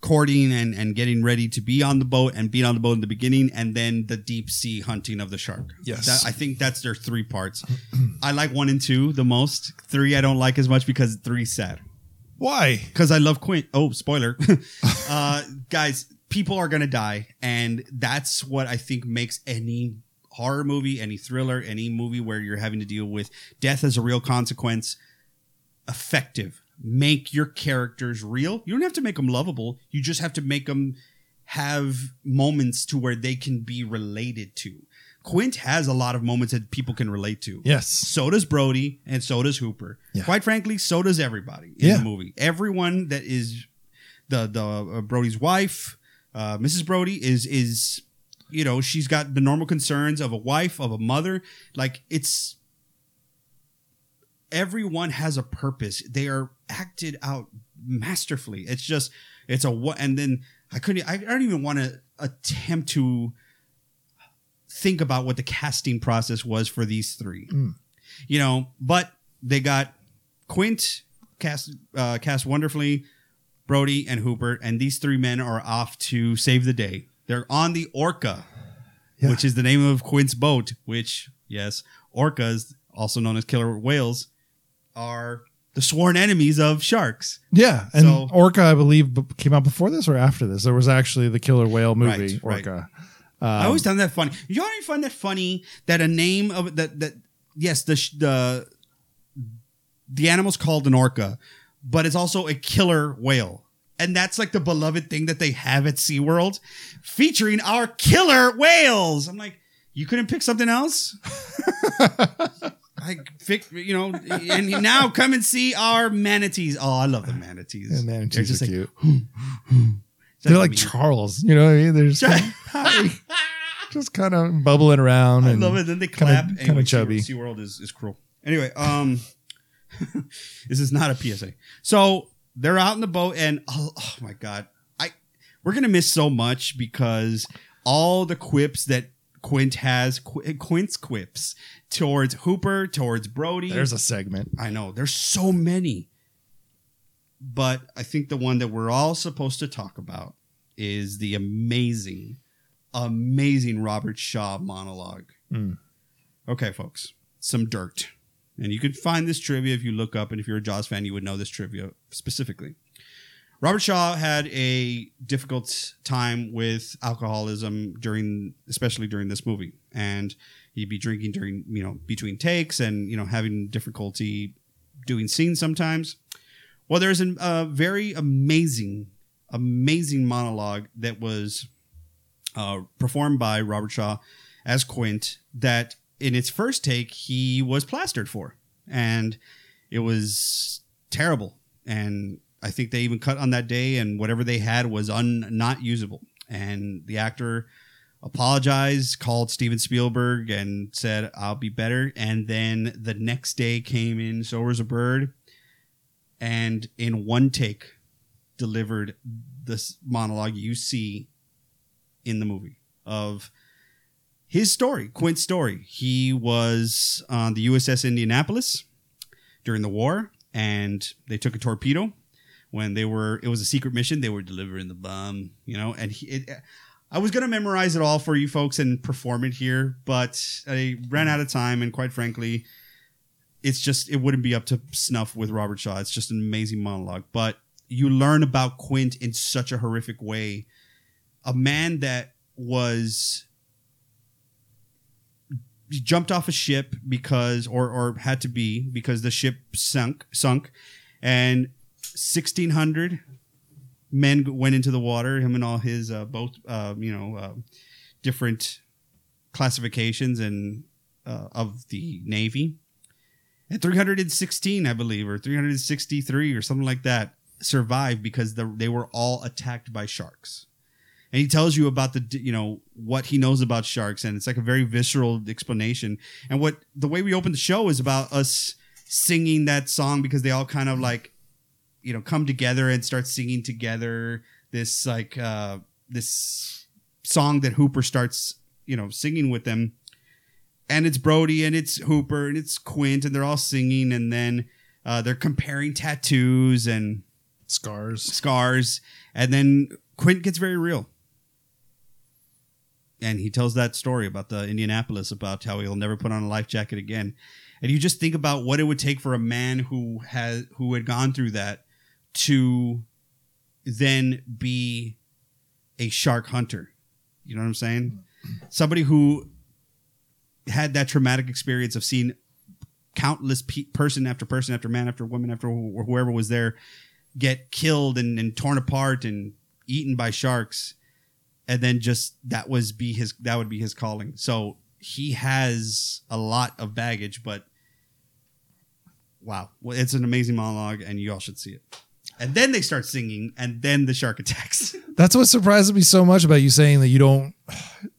courting and and getting ready to be on the boat and being on the boat in the beginning, and then the deep sea hunting of the shark. Yes. That- I think that's their three parts. I like one and two the most. Three I don't like as much because three's sad. why because I love Quint. Oh, spoiler, uh, guys. People are gonna die, and that's what I think makes any horror movie, any thriller, any movie where you're having to deal with death as a real consequence effective. Make your characters real. You don't have to make them lovable. You just have to make them have moments to where they can be related to. Quint has a lot of moments that people can relate to. yes So does Brody, and so does Hooper. Yeah. Quite frankly, so does everybody in Yeah. the movie. Everyone that is the the uh, Brody's wife, uh, Mrs. Brody is is you know she's got the normal concerns of a wife of a mother. Like it's everyone has a purpose. They are acted out masterfully. It's just it's a what, and then I couldn't. I don't even want to attempt to think about what the casting process was for these three you know, but they got Quint cast uh, cast wonderfully, Brody and Hooper, and these three men are off to save the day. They're on the Orca, Yeah. which is the name of Quint's boat. Which, yes, orcas, also known as killer whales, are the sworn enemies of sharks. yeah and So- orca i believe b- came out before this or after this there was actually the killer whale movie Right, right. orca I um, always found that funny. You already find that funny that a name of that that yes the the the animal's called an orca, but it's also a killer whale. And that's like the beloved thing that they have at SeaWorld featuring our killer whales. I'm like, you couldn't pick something else? like, pick, you know, and now come and see our manatees. Oh, I love the manatees. and They're manatees just are like, cute they're like Charles, you know what I mean? They're just kind of, just kind of bubbling around. I and love it. Then they clap. kinda Anyway, chubby. SeaWorld is, is cruel. Anyway, um, this is not a PSA. So they're out in the boat, and oh, oh my god, I we're gonna miss so much because all the quips that Quint has, Qu- Quint's quips towards Hooper, towards Brody. There's a segment. I know there's so many, but I think the one that we're all supposed to talk about is the amazing, amazing Robert Shaw monologue. Mm. Okay, folks, some dirt, and you can find this trivia if you look up, and if you're a Jaws fan, you would know this trivia specifically. Robert Shaw had a difficult time with alcoholism during, especially during this movie, and he'd be drinking during, you know, between takes, and you know, having difficulty doing scenes sometimes. Well, there's a very amazing, amazing monologue that was uh, performed by Robert Shaw as Quint. That in its first take he was plastered for, and it was terrible. And I think they even cut on that day, and whatever they had was un not usable. And the actor apologized, called Steven Spielberg, and said, "I'll be better." And then the next day came in so was a Bird," and in one take delivered this monologue you see in the movie of his story, Quint's story. He was on the USS Indianapolis during the war, and they took a torpedo when they were. It was a secret mission. They were delivering the bomb, you know. And he, it, I was gonna memorize it all for you folks and perform it here, but I ran out of time, and quite frankly, it's just it wouldn't be up to snuff with Robert Shaw. It's just an amazing monologue, but you learn about Quint in such a horrific way. A man that was jumped off a ship because or or had to be because the ship sunk sunk and 1600 men went into the water. Him and all his uh, both, uh, you know, uh, different classifications and uh, of the Navy. And 316, I believe, or 363 or something like that, survived because the, they were all attacked by sharks. And he tells you about the, you know, what he knows about sharks, and it's like a very visceral explanation. And what the way we open the show is about us singing that song because they all kind of like, you know, come together and start singing together. This like uh this song that Hooper starts, you know, singing with them and it's Brody and it's Hooper and it's Quint and they're all singing and then uh, they're comparing tattoos and Scars. scars and then Quint gets very real and he tells that story about the Indianapolis about how he'll never put on a life jacket again. And you just think about what it would take for a man who has who had gone through that to then be a shark hunter. You know what I'm saying? Somebody who had that traumatic experience of seeing countless pe- person after person after man after woman after wh- whoever was there get killed and, and torn apart and eaten by sharks and then just that was be his that would be his calling. So he has a lot of baggage but wow it's an amazing monologue and you all should see it. And then they start singing and then the shark attacks. That's what surprises me so much about you saying that you don't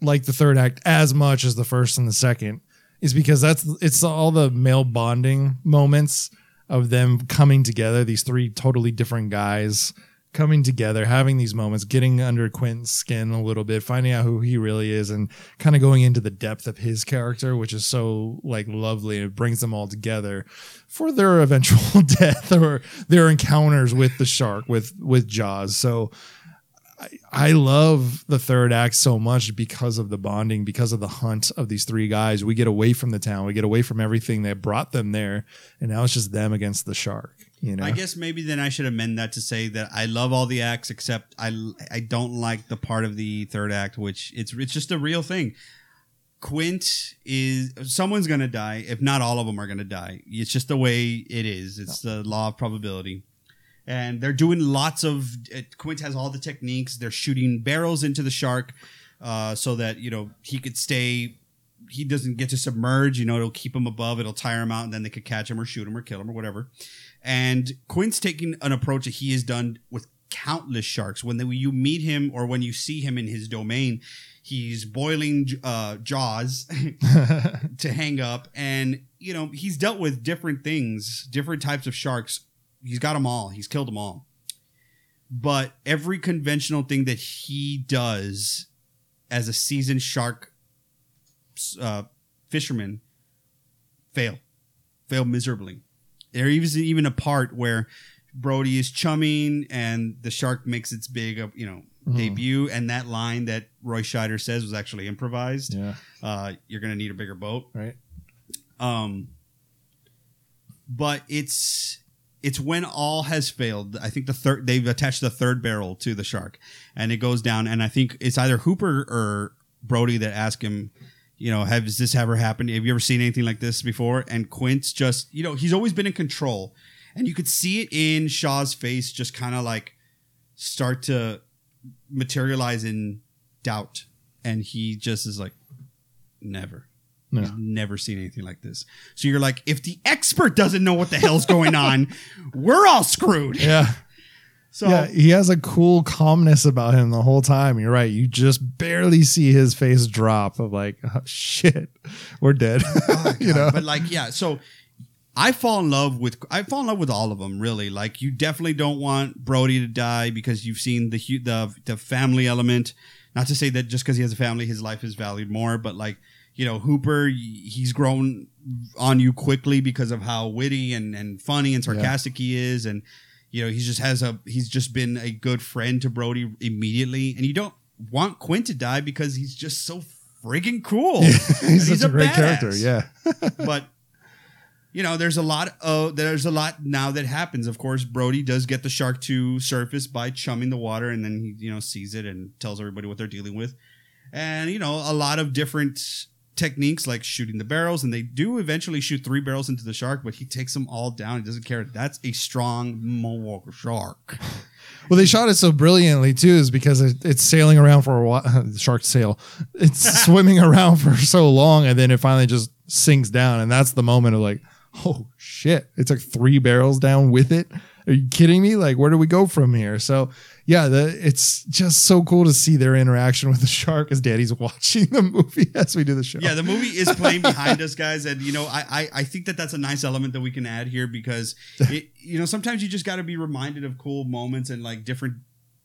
like the third act as much as the first and the second is because that's it's all the male bonding moments of them coming together, these three totally different guys coming together, having these moments, getting under Quentin's skin a little bit, finding out who he really is and kind of going into the depth of his character, which is so like lovely it brings them all together for their eventual death or their encounters with the shark with with Jaws. So I love the third act so much because of the bonding, because of the hunt of these three guys. We get away from the town, we get away from everything that brought them there, and now it's just them against the shark. You know, I guess maybe then I should amend that to say that I love all the acts except I I don't like the part of the third act which it's it's just a real thing. Quint is someone's gonna die if not all of them are gonna die. It's just the way it is. It's the law of probability. And they're doing lots of. Quint has all the techniques. They're shooting barrels into the shark, uh, so that you know he could stay. He doesn't get to submerge. You know, it'll keep him above. It'll tire him out, and then they could catch him or shoot him or kill him or whatever. And Quint's taking an approach that he has done with countless sharks. When you meet him or when you see him in his domain, he's boiling uh, jaws to hang up, and you know he's dealt with different things, different types of sharks. He's got them all. He's killed them all. But every conventional thing that he does as a seasoned shark uh, fisherman fail, fail miserably. There is even a part where Brody is chumming and the shark makes its big, uh, you know, debut, and that line that Roy Scheider says was actually improvised. yeah, Uh, you're gonna need a bigger boat. right. Um, but it's it's when all has failed. I think the third they've attached the third barrel to the shark, and it goes down. And I think it's either Hooper or Brody that ask him, you know, has this ever happened? Have you ever seen anything like this before? And Quint's just, you know, he's always been in control, and you could see it in Shaw's face, just kind of like start to materialize in doubt, and he just is like, never. No. He's never seen anything like this. So you're like, if the expert doesn't know what the hell's going on, we're all screwed. Yeah. So yeah, he has a cool calmness about him the whole time. You're right. You just barely see his face drop of like, oh, shit, we're dead. Oh you know, but like, yeah. So I fall in love with I fall in love with all of them. Really, like you definitely don't want Brody to die because you've seen the the the family element. Not to say that just because he has a family, his life is valued more, but like you know, Hooper, he's grown on you quickly because of how witty and and funny and sarcastic he is, and you know, he just has a he's just been a good friend to Brody immediately, and you don't want Quint to die because he's just so friggin' cool. he's And such a great character. Yeah. but you know, there's a lot of there's a lot now that happens. Of course, Brody does get the shark to surface by chumming the water, and then he you know sees it and tells everybody what they're dealing with, and you know a lot of different techniques like shooting the barrels, and they do eventually shoot three barrels into the shark, but he takes them all down. He doesn't care. That's a strong mohawk shark. Well, they shot it so brilliantly too, is because it, it's sailing around for a while. The shark sail. It's swimming around for so long, and then it finally just sinks down, and that's the moment of like, oh shit! It's like three barrels down with it. Are you kidding me? Like, where do we go from here? So, yeah, the, it's just so cool to see their interaction with the shark as Daddy's watching the movie as we do the show. Yeah, the movie is playing behind us, guys, and you know, I, I I think that that's a nice element that we can add here because it, you know sometimes you just got to be reminded of cool moments and like different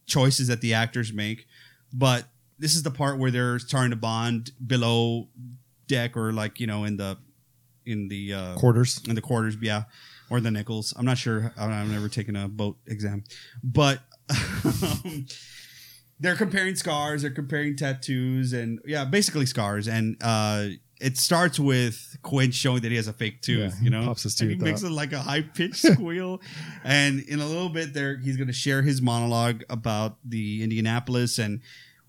choices that the actors make. But this is the part where they're starting to bond below deck or like you know in the in the uh, quarters. in the quarters, yeah, or the nickels. I'm not sure. I've never taken a boat exam, but um, they're comparing scars. They're comparing tattoos, and yeah, basically scars. And uh, it starts with Quint showing that he has a fake tooth. Yeah, you know, pops his And he makes it like a high pitched squeal. And in a little bit, there he's going to share his monologue about the Indianapolis. And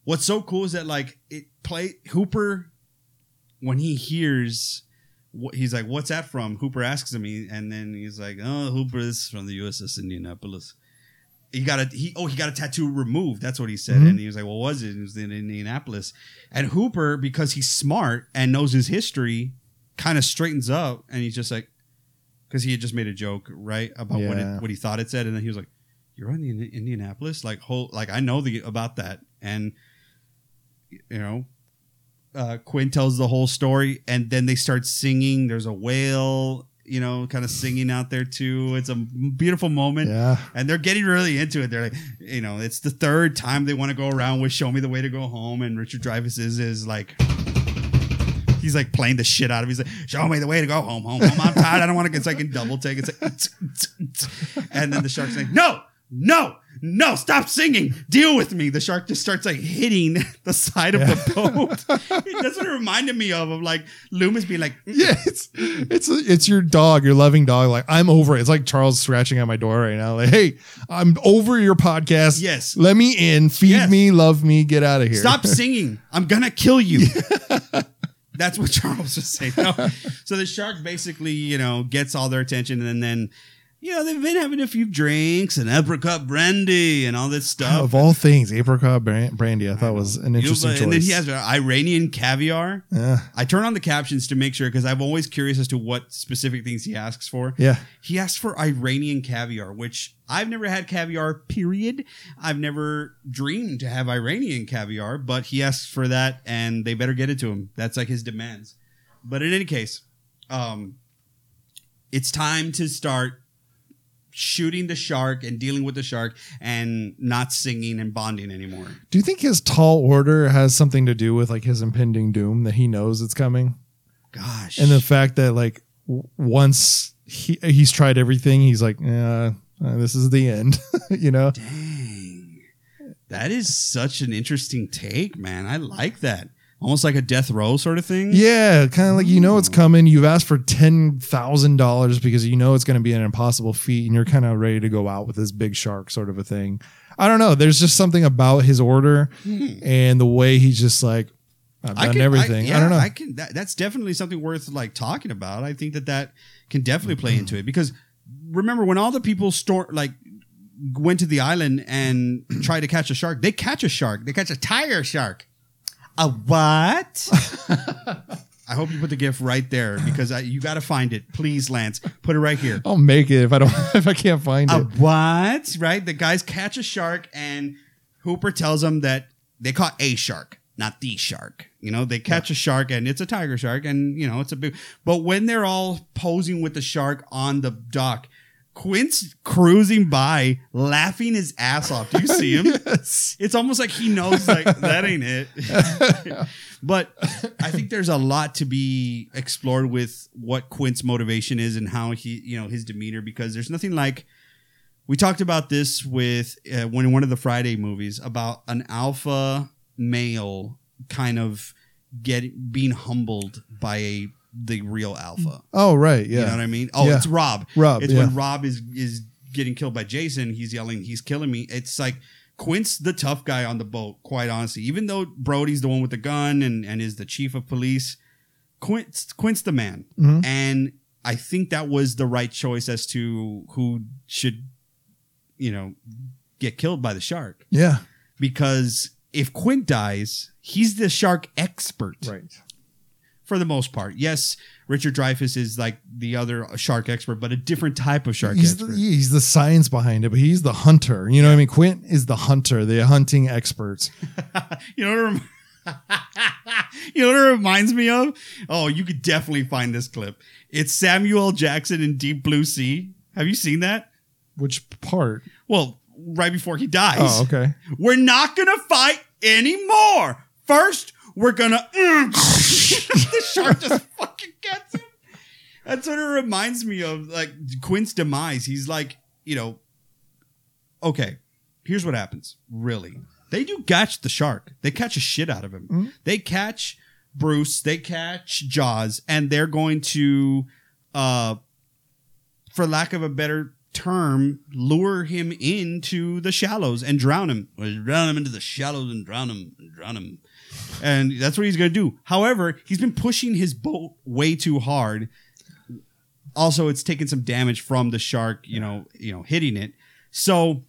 what's so cool is that like it play Hooper when he hears what he's like, "What's that from?" Hooper asks him, he- and then he's like, "Oh, Hooper is from the USS Indianapolis." He got a he oh he got a tattoo removed. That's what he said, Mhm. and he was like, "What was it?" It was in Indianapolis. And Hooper, because he's smart and knows his history, kind of straightens up, and he's just like, because he had just made a joke right about what it, what he thought it said, and then he was like, "You're on the Indianapolis, like whole like I know the about that," and you know uh, Quint tells the whole story, and then they start singing. There's a whale, you know, kind of singing out there too. It's a beautiful moment, Yeah. and they're getting really into it. They're like, you know, it's the third time they want to go around with "Show Me the Way to Go Home," and Richard Dreyfuss is is like. He's like playing the shit out of. it. He's like, "Show me the way to go home, home, home. I'm tired. I don't want to." get like in double take. It's like, and then the shark's like, "No, no, no! Stop singing. Deal with me." The shark just starts like hitting the side of the boat. That's what it reminded me of. Of like Loomis being like, Yeah, it's it's it's your dog, your loving dog. Like I'm over it. It's like Charles scratching at my door right now. Like, hey, I'm over your podcast. Yes. let me in. Feed Yes. me, love me. Get out of here. Stop singing. I'm gonna kill you. That's what Charles was saying. No. So the shark basically, you know, gets all their attention, and then, you know, they've been having a few drinks and apricot brandy and all this stuff. Of all things, apricot bran- brandy, I thought was an You know, interesting choice. and then he has Iranian caviar. yeah, I turn on the captions to make sure because I'm always curious as to what specific things he asks for. yeah. He asked for Iranian caviar, which I've never had caviar, period. I've never dreamed to have Iranian caviar, but he asks for that and they better get it to him. That's like his demands. But in any case, um, it's time to start shooting the shark and dealing with the shark and not singing and bonding anymore. Do you think his tall order has something to do with like his impending doom that he knows it's coming, Gosh. and the fact that like w- once he he's tried everything, he's like, yeah, uh, this is the end. you know? Dang. That is such an interesting take, man. I like that. Almost like a death row sort of thing. Yeah, kind of like you know it's coming. You've asked for ten thousand dollars because you know it's going to be an impossible feat, and you're kind of ready to go out with this big shark, sort of a thing. I don't know. There's just something about his order hmm. and the way he's just like, I've done can- everything. I, yeah, don't know. I can. That, that's definitely something worth like talking about. I think that that can definitely play into it because remember when all the people store like went to the island and tried to catch a shark, they catch a shark. They catch a tiger shark. A what? I hope you put the gift right there because I, you got to find it, please, Lance. Put it right here. I'll make it if I don't if I can't find it. A it. what? Right? The guys catch a shark, and Hooper tells them that they caught a shark, not the shark. You know, they catch a shark, and it's a tiger shark, and you know it's a big. But when they're all posing with the shark on the dock, Quint's cruising by, laughing his ass off. Do you see him? Yes. It's almost like he knows like that ain't it. but I think there's a lot to be explored with what Quint's motivation is and how he, you know, his demeanor because there's nothing like we talked about this with uh, one one of the Friday movies about an alpha male kind of get being humbled by a the real alpha. Oh right, yeah. You know what I mean? Oh, Yeah. it's Rob. Rob, It's yeah. when Rob is is getting killed by Jason. He's yelling, "He's killing me!" It's like Quint's the tough guy on the boat. Quite honestly, even though Brody's the one with the gun and and is the chief of police, Quint's Quint's the man. Mhm. And I think that was the right choice as to who should, you know, get killed by the shark Yeah. because if Quint dies, he's the shark expert Right. For the most part. Yes, Richard Dreyfuss is like the other shark expert, but a different type of shark He's the, expert. he's the science behind it, but he's the hunter. You know what I mean? Quint is the hunter, the hunting expert. you know what rem- you know what it reminds me of? Oh, you could definitely find this clip. It's Samuel Jackson in Deep Blue Sea. Have you seen that? Which part? Well, right before he dies. Oh, okay. We're not gonna fight anymore. First, we're gonna. the shark just fucking gets him. That's what it reminds me of, like Quint's demise. He's like, you know, okay. Here's what happens. Really, they do catch the shark. They catch a shit out of him. They catch Bruce. They catch Jaws, and they're going to, uh, for lack of a better term, lure him into the shallows and drown him. Or drown him into the shallows and drown him and drown him. And that's what he's going to do. However, he's been pushing his boat way too hard. Also, it's taken some damage from the shark, you know, you know, hitting it. So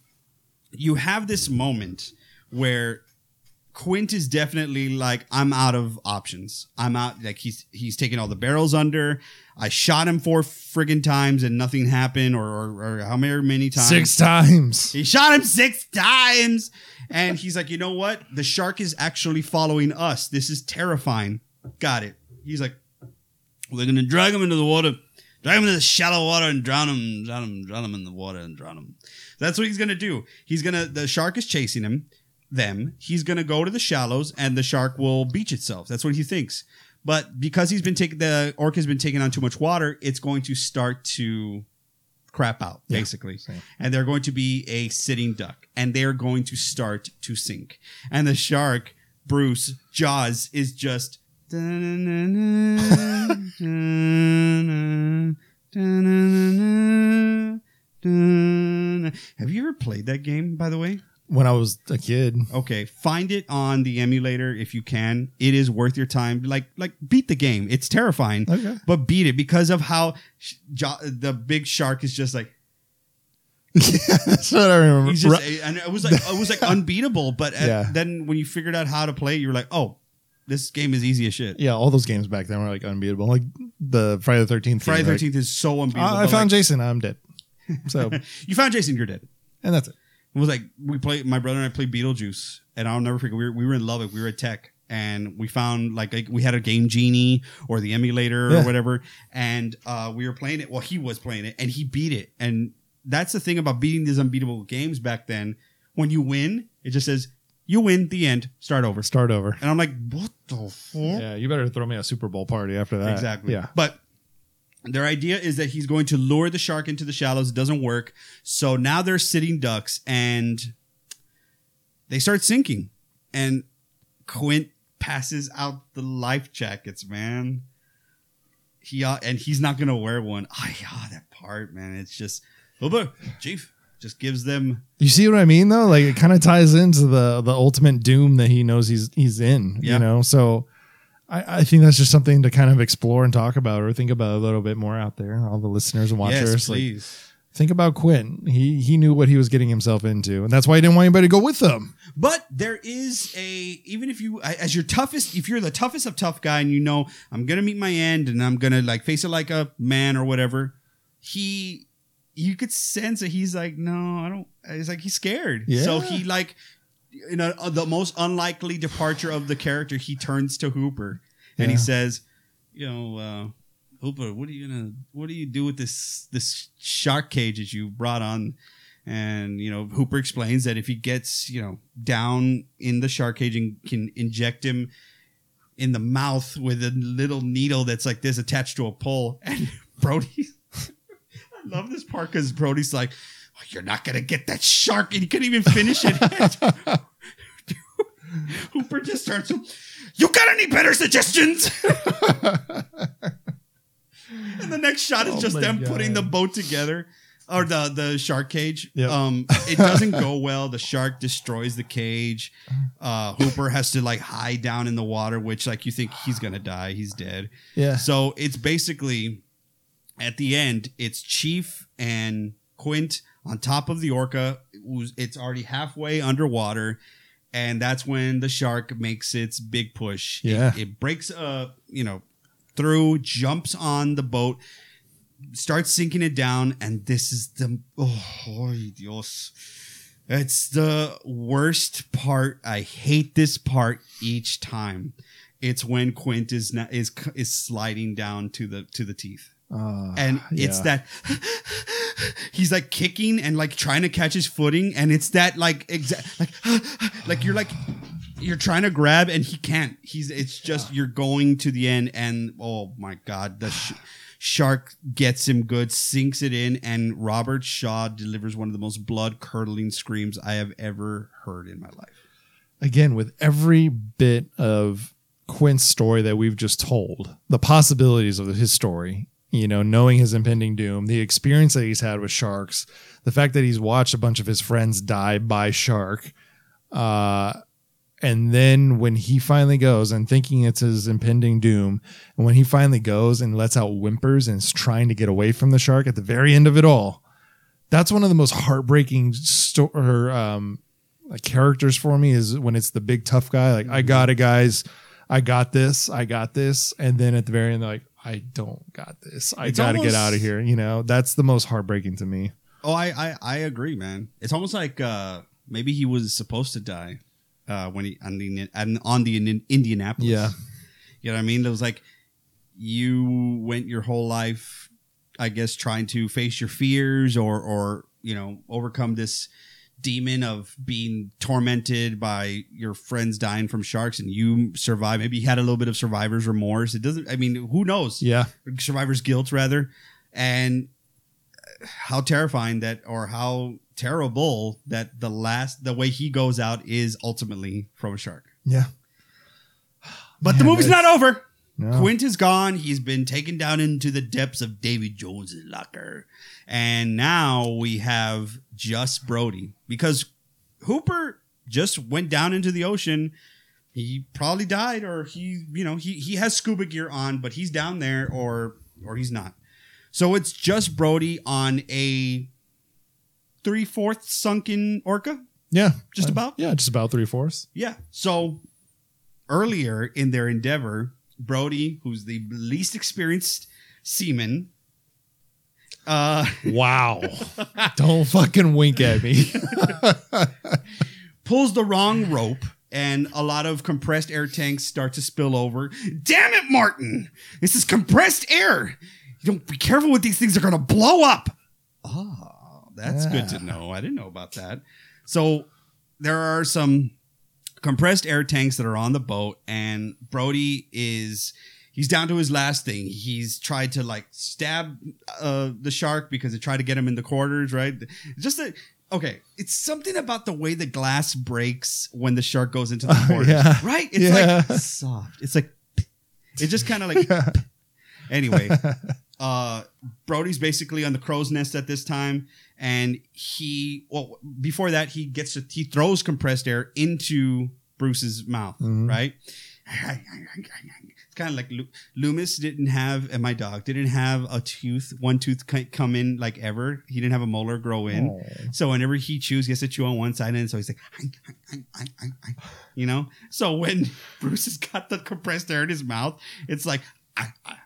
you have this moment where Quint is definitely like, I'm out of options. I'm out. Like he's he's taking all the barrels under. I shot him four friggin' times and nothing happened, or, or, or how many many times? Six times. He shot him six times. And he's like, you know what? The shark is actually following us. This is terrifying. Got it. He's like, They're gonna drag him into the water, drag him into the shallow water and drown him, drown him, drown him in the water and drown him. that's what he's gonna do. He's gonna the shark is chasing him, them. He's gonna go to the shallows and the shark will beach itself. That's what he thinks. But because he's been taking the orca's been taking on too much water, it's going to start to crap out, basically. same. And they're going to be a sitting duck. And they're going to start to sink. And the shark, Bruce, Jaws, is just have you ever played that game, by the way? When I was a kid. Okay, find it on the emulator if you can. It is worth your time. Like, like beat the game. It's terrifying, Okay. but beat it because of how sh- jo- the big shark is just like That's what I remember. he's just, eh, and it was like it was like unbeatable. But at- Yeah. then when you figured out how to play, you were like, oh, this game is easy as shit. yeah, all those games back then were like unbeatable. Like the Friday the Thirteenth. Friday the Thirteenth is so unbeatable. I, I found like, Jason. I'm dead. So, you found Jason. You're dead. and that's it. It was like we played. My brother and I played Beetlejuice, and I'll never forget. We were, we were in Lubbock. We were at Tech, and we found like, like we had a game genie or the emulator Yeah. or whatever, and uh, we were playing it. Well, he was playing it, and he beat it. And that's the thing about beating these unbeatable games back then. When you win, it just says you win. The end. Start over. Start over. And I'm like, what the fuck? Yeah, you better throw me a Super Bowl party after that. Exactly. Yeah. But their idea is that he's going to lure the shark into the shallows. It doesn't work. So now they're sitting ducks and they start sinking. And Quint passes out the life jackets, man. He uh, and he's not gonna wear one. Ah, yeah, that part, man. It's just, Uber, Chief, just gives them. You see what I mean though? Like it kind of ties into the the ultimate doom that he knows he's he's in. Yeah. You know, so I, I think that's just something to kind of explore and talk about or think about a little bit more out there. All the listeners and watchers. yes, like, please. think about Quint. He he knew what he was getting himself into, and that's why he didn't want anybody to go with him. But there is a even if you as your toughest if you're the toughest of tough guy and you know I'm gonna meet my end and I'm gonna like face it like a man or whatever, he you could sense that he's like no I don't. It's like he's scared. Yeah. So he like you know uh, the most unlikely departure of the character he turns to Hooper and he Yeah. says, you know. uh Hooper, what are you gonna what do you do with this this shark cage that you brought on and you know Hooper explains that if he gets you know down in the shark cage and can inject him in the mouth with a little needle that's like this attached to a pole, and Brody, I love this part because Brody's like, "Oh, "You're not gonna get that shark," and he couldn't even finish it. Hooper just starts. You got any better suggestions? and the next shot is Oh just them God. putting the boat together or the the shark cage. Yep. Um, it doesn't go well. The shark destroys the cage. Uh, Hooper has to like hide down in the water, which like you think he's gonna die. He's dead. Yeah. So it's basically at the end, it's Chief and Quint on top of the orca it's already halfway underwater, and that's when the shark makes its big push. Yeah. it, breaks uh you know through, jumps on the boat, starts sinking it down, and this is the oh Dios. It's the worst part. I hate this part each time. It's when Quint is na- is is sliding down to the to the teeth Uh, and it's yeah. that he's like kicking and like trying to catch his footing and it's that like exact like like you're like you're trying to grab and he can't. He's it's just you're going to the end and oh my god the sh- shark gets him good sinks it in and robert shaw delivers one of the most blood curdling screams i have ever heard in my life. Again with every bit of Quint's story that we've just told, the possibilities of his story, you know, knowing his impending doom, the experience that he's had with sharks, the fact that he's watched a bunch of his friends die by shark, uh, and then when he finally goes and thinking it's his impending doom, and when he finally goes and lets out whimpers and is trying to get away from the shark at the very end of it all, that's one of the most heartbreaking sto- or, um, like characters for me is when it's the big tough guy. Like, I got it, guys. I got this. I got this. And then at the very end, like, I don't got this. I It's got to get out of here. You know, that's the most heartbreaking to me. oh i i, I agree man it's almost like uh maybe he was supposed to die uh when he on the on- on the in indianapolis Yeah. You know what I mean? It was like you went your whole life, I guess, trying to face your fears or, or you know, overcome this demon of being tormented by your friends dying from sharks, and you survive. Maybe you had a little bit of survivor's remorse. It doesn't. I mean, who knows? Yeah. survivor's guilt rather, and how terrifying that, or how terrible that the last, the way he goes out is ultimately from a shark. Yeah. But the movie's not over. No. Quint is gone. He's been taken down into the depths of Davy Jones' locker. And now we have just Brody because Hooper just went down into the ocean. He probably died or he, you know, he he has scuba gear on, but he's down there or or he's not. So it's just Brody on a three-fourths sunken orca. Yeah. Just Uh, about? Yeah. Just about three fourths. Yeah. So earlier in their endeavor, Brody, who's the least experienced seaman, uh, Wow. don't fucking wink at me. pulls the wrong rope and a lot of compressed air tanks start to spill over. Damn it, Martin! This is compressed air. You don't be careful with these things; they're gonna blow up. Oh, that's good to know. I didn't know about that. So there are some compressed air tanks that are on the boat, and Brody is he's down to his last thing. He's tried to like stab uh, the shark because they tried to get him in the quarters, right? Just a okay. It's something about the way the glass breaks when the shark goes into the quarters, yeah. right? It's Yeah. like soft. It's like it's just kind of like anyway. Uh, Brody's basically on the crow's nest at this time, and he well before that he gets to, he throws compressed air into Bruce's mouth, Mhm. right? It's kind of like Lu- Loomis didn't have, and my dog didn't have a tooth, one tooth come in like ever. He didn't have a molar grow in. Oh. So whenever he chews, he has to chew on one side, and so he's like, you know. So when Bruce has got the compressed air in his mouth, it's like, "Ah, ah, ah." It's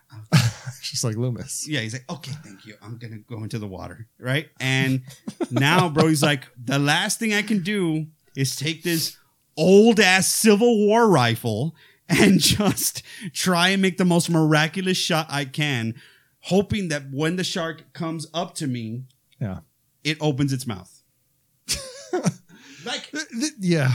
just like Loomis. yeah, he's like, okay, thank you. I'm gonna go into the water, right? And now Brody's like, the last thing I can do is take this old ass Civil War rifle and just try and make the most miraculous shot I can, hoping that when the shark comes up to me, Yeah. it opens its mouth. like, Yeah.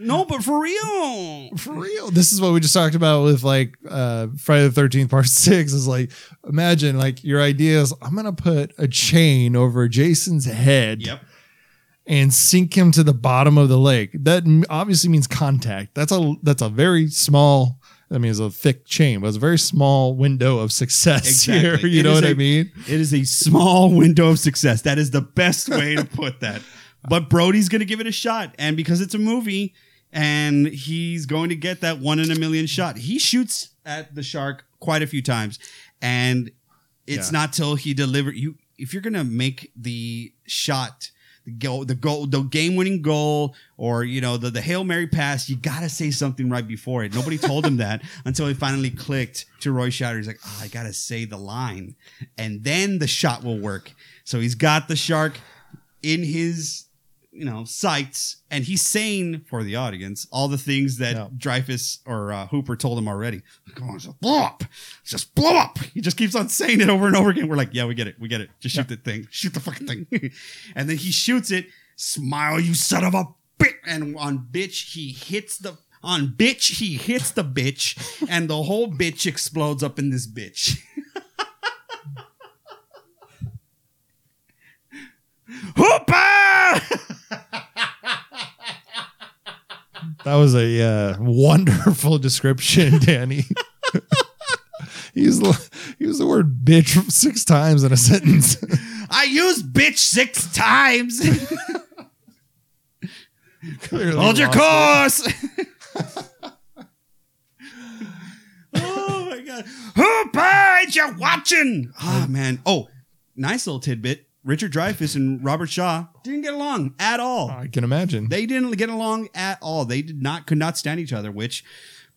No, but for real. For real. This is what we just talked about with like uh Friday the 13th part 6 is like imagine like your idea is I'm going to put a chain over Jason's head Yep. and sink him to the bottom of the lake. That obviously means contact. That's a that's a very small I mean, it's a thick chain, but it's a very small window of success Exactly. here. You It know what I a- mean? It is a small window of success. That is the best way to put that. But Brody's going to give it a shot. And because it's a movie and he's going to get that one in a million shot, he shoots at the shark quite a few times. And it's Yeah. not till he deliver you if you're going to make the shot the goal, the goal, the game-winning goal, or you know the the hail mary pass. You gotta say something right before it. Nobody told him that until he finally clicked to Roy Scheider. He's like, oh, I gotta say the line, and then the shot will work. So he's got the shark in his you know sights and he's saying for the audience. All the things that Yeah. Dreyfuss or uh, hooper told him already. Come on just blow up. Just blow up. He just keeps on saying it over and over again. We're like yeah we get it. We get it. Just shoot the thing. Shoot the fucking thing. And then he shoots it. Smile you son of a bitch and on bitch he hits the on bitch he hits the bitch. And the whole bitch explodes up in this bitch Hooper! That was a uh, wonderful description, Danny. he used the, he used the word bitch six times in a sentence. I used bitch six times. Clearly Hold your course. oh my god. Hooper, ain't you watching? Oh man. Oh, nice little tidbit. Richard Dreyfuss and Robert Shaw didn't get along at all. I can imagine. They didn't get along at all. They did not could not stand each other, which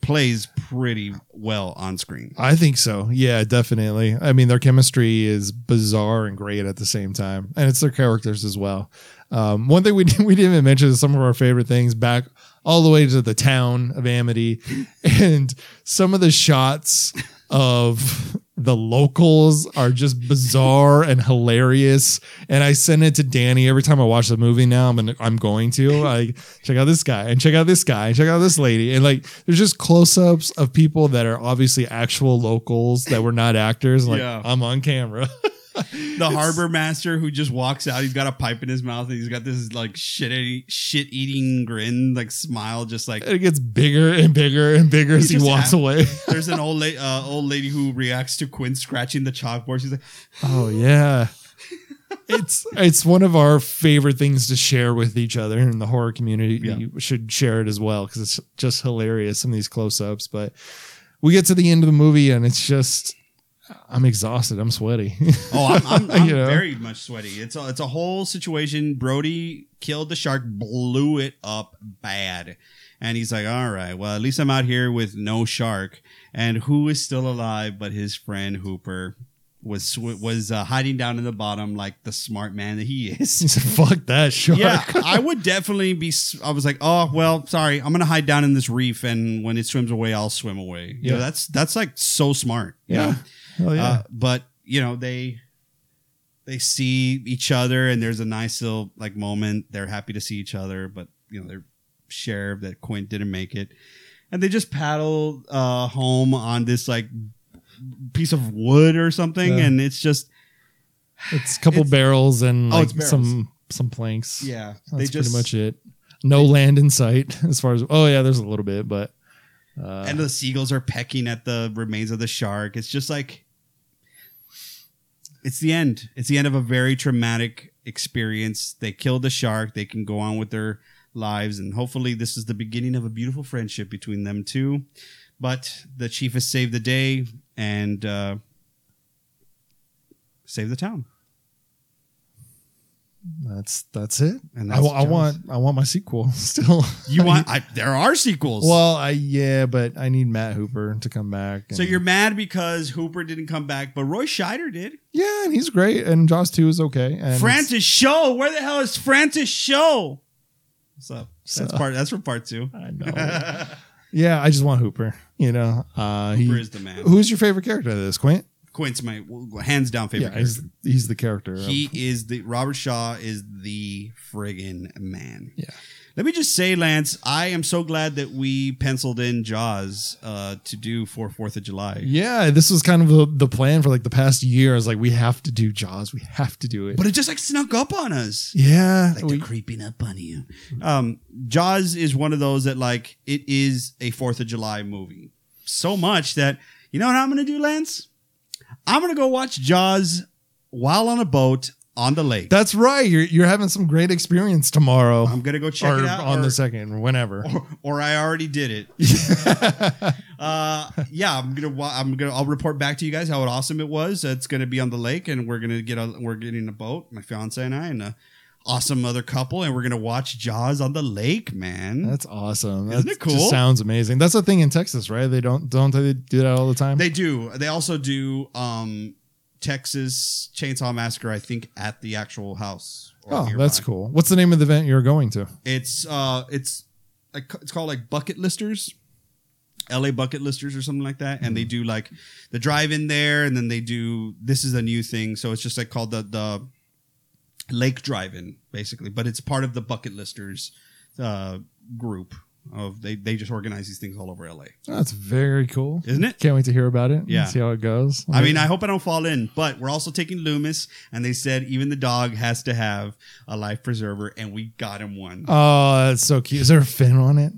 plays pretty well on screen. I think so. Yeah, definitely. I mean, their chemistry is bizarre and great at the same time, and it's their characters as well. Um, one thing we didn't, we didn't even mention is some of our favorite things back all the way to the town of Amity, and some of the shots of the locals are just bizarre and hilarious. And I send it to Danny every time I watch the movie. Now I'm gonna, I'm going to like check out this guy and check out this guy and check out this lady. And like there's just close ups of people that are obviously actual locals that were not actors. Like Yeah. I'm on camera. The harbor master who just walks out, he's got a pipe in his mouth and he's got this like shit shit eating grin, like smile, just like it gets bigger and bigger and bigger as he walks away. There's an old lady, uh, old lady who reacts to Quint scratching the chalkboard. She's like, Oh yeah. It's it's one of our favorite things to share with each other in the horror community. Yeah. You should share it as well because it's just hilarious. Some of these close ups, but we get to the end of the movie and it's just I'm exhausted. I'm sweaty. "Oh, I'm, I'm, I'm You know? very much sweaty." It's a, it's a whole situation. Brody killed the shark, blew it up bad, and he's like, "All right, well, at least I'm out here with no shark." And who is still alive but his friend Hooper? Was was uh, hiding down in the bottom like the smart man that he is. he said, "Fuck that shark." Yeah, I would definitely be. I was like, oh well, sorry, I'm gonna hide down in this reef, and when it swims away, I'll swim away. You know, that's that's like so smart. you Yeah. know? Hell yeah. Uh, but you know, they they see each other, and there's a nice little like moment. They're happy to see each other, but you know, they're share that Quint didn't make it, and they just paddle uh, home on this like piece of wood or something, Yeah. and it's just it's a couple it's- barrels and Oh, like it's barrels. some some planks. yeah, That's they just pretty much it. No land in sight as far as oh yeah, there's a little bit, but uh, and the seagulls are pecking at the remains of the shark. It's just like it's the end. It's the end of a very traumatic experience. They killed the shark. They can go on with their lives, and hopefully, this is the beginning of a beautiful friendship between them two. But the chief has saved the day and uh, saved the town. That's that's it. And I, that's wa- I want I want my sequel still. You want? I, there are sequels. well, I yeah, but I need Matt Hooper to come back. so you're mad because Hooper didn't come back, but Roy Scheider did. yeah, and he's great, and Jaws two is okay. And Francis Show. Where the hell is Francis Show? What's up? That's part. That's from part two. I know. yeah, I just want Hooper. You know, uh, Hooper he, is the man. who's your favorite character of this? Quint. Quint's my hands down favorite. yeah, he's he's the character. of- He is the Robert Shaw is the friggin' man. Yeah. Let me just say, Lance, I am so glad that we penciled in Jaws uh, to do for Fourth of July. yeah, this was kind of the, the plan for like the past year. I was like, we have to do Jaws. We have to do it. But it just like snuck up on us. yeah, like we- they're creeping up on you. Um, Jaws is one of those that like it is a Fourth of July movie. So much that you know what I'm gonna do, Lance? I'm gonna go watch Jaws while on a boat on the lake. that's right. You're you're having some great experience tomorrow, I'm gonna go check or it out on or, the second, or whenever. or, or I already did it. uh, yeah, I'm gonna. I'm gonna. I'll report back to you guys how awesome it was. It's gonna be on the lake, and we're gonna get. A, we're getting a boat, my fiance and I, and uh, awesome other couple, and we're gonna watch Jaws on the lake, man. That's awesome. Isn't That it cool? sounds amazing. That's a thing in Texas, right? They don't don't they do that all the time? They do. They also do um Texas Chainsaw Massacre, I think, at the actual house. oh, nearby. that's cool. What's the name of the event you're going to? It's uh it's like it's called like bucket listers. LA bucket listers or something like that. And they do like the drive in there and then they do this is a new thing. So it's just like called the the lake drive in, basically. But it's part of the bucket listers uh group of they they just organize these things all over LA. That's very cool. Isn't it? Can't wait to hear about it. and Yeah. See how it goes. I mean, I hope I don't fall in, but we're also taking Loomis, and they said even the dog has to have a life preserver, and we got him one. Oh, that's so cute. Is there a fin on it?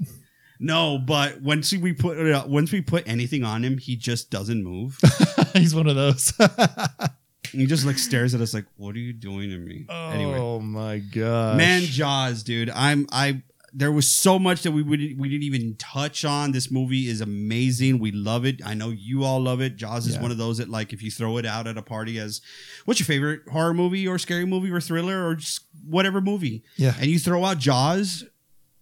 No, but once we put once we put anything on him, he just doesn't move. He's one of those. he just like stares at us like, "What are you doing to me?" Anyway, Oh my god. man, Jaws, dude. I'm I. There was so much that we would we didn't even touch on. This movie is amazing. We love it. I know you all love it. Jaws is Yeah. one of those that like if you throw it out at a party as what's your favorite horror movie or scary movie or thriller or just whatever movie, Yeah. and you throw out Jaws,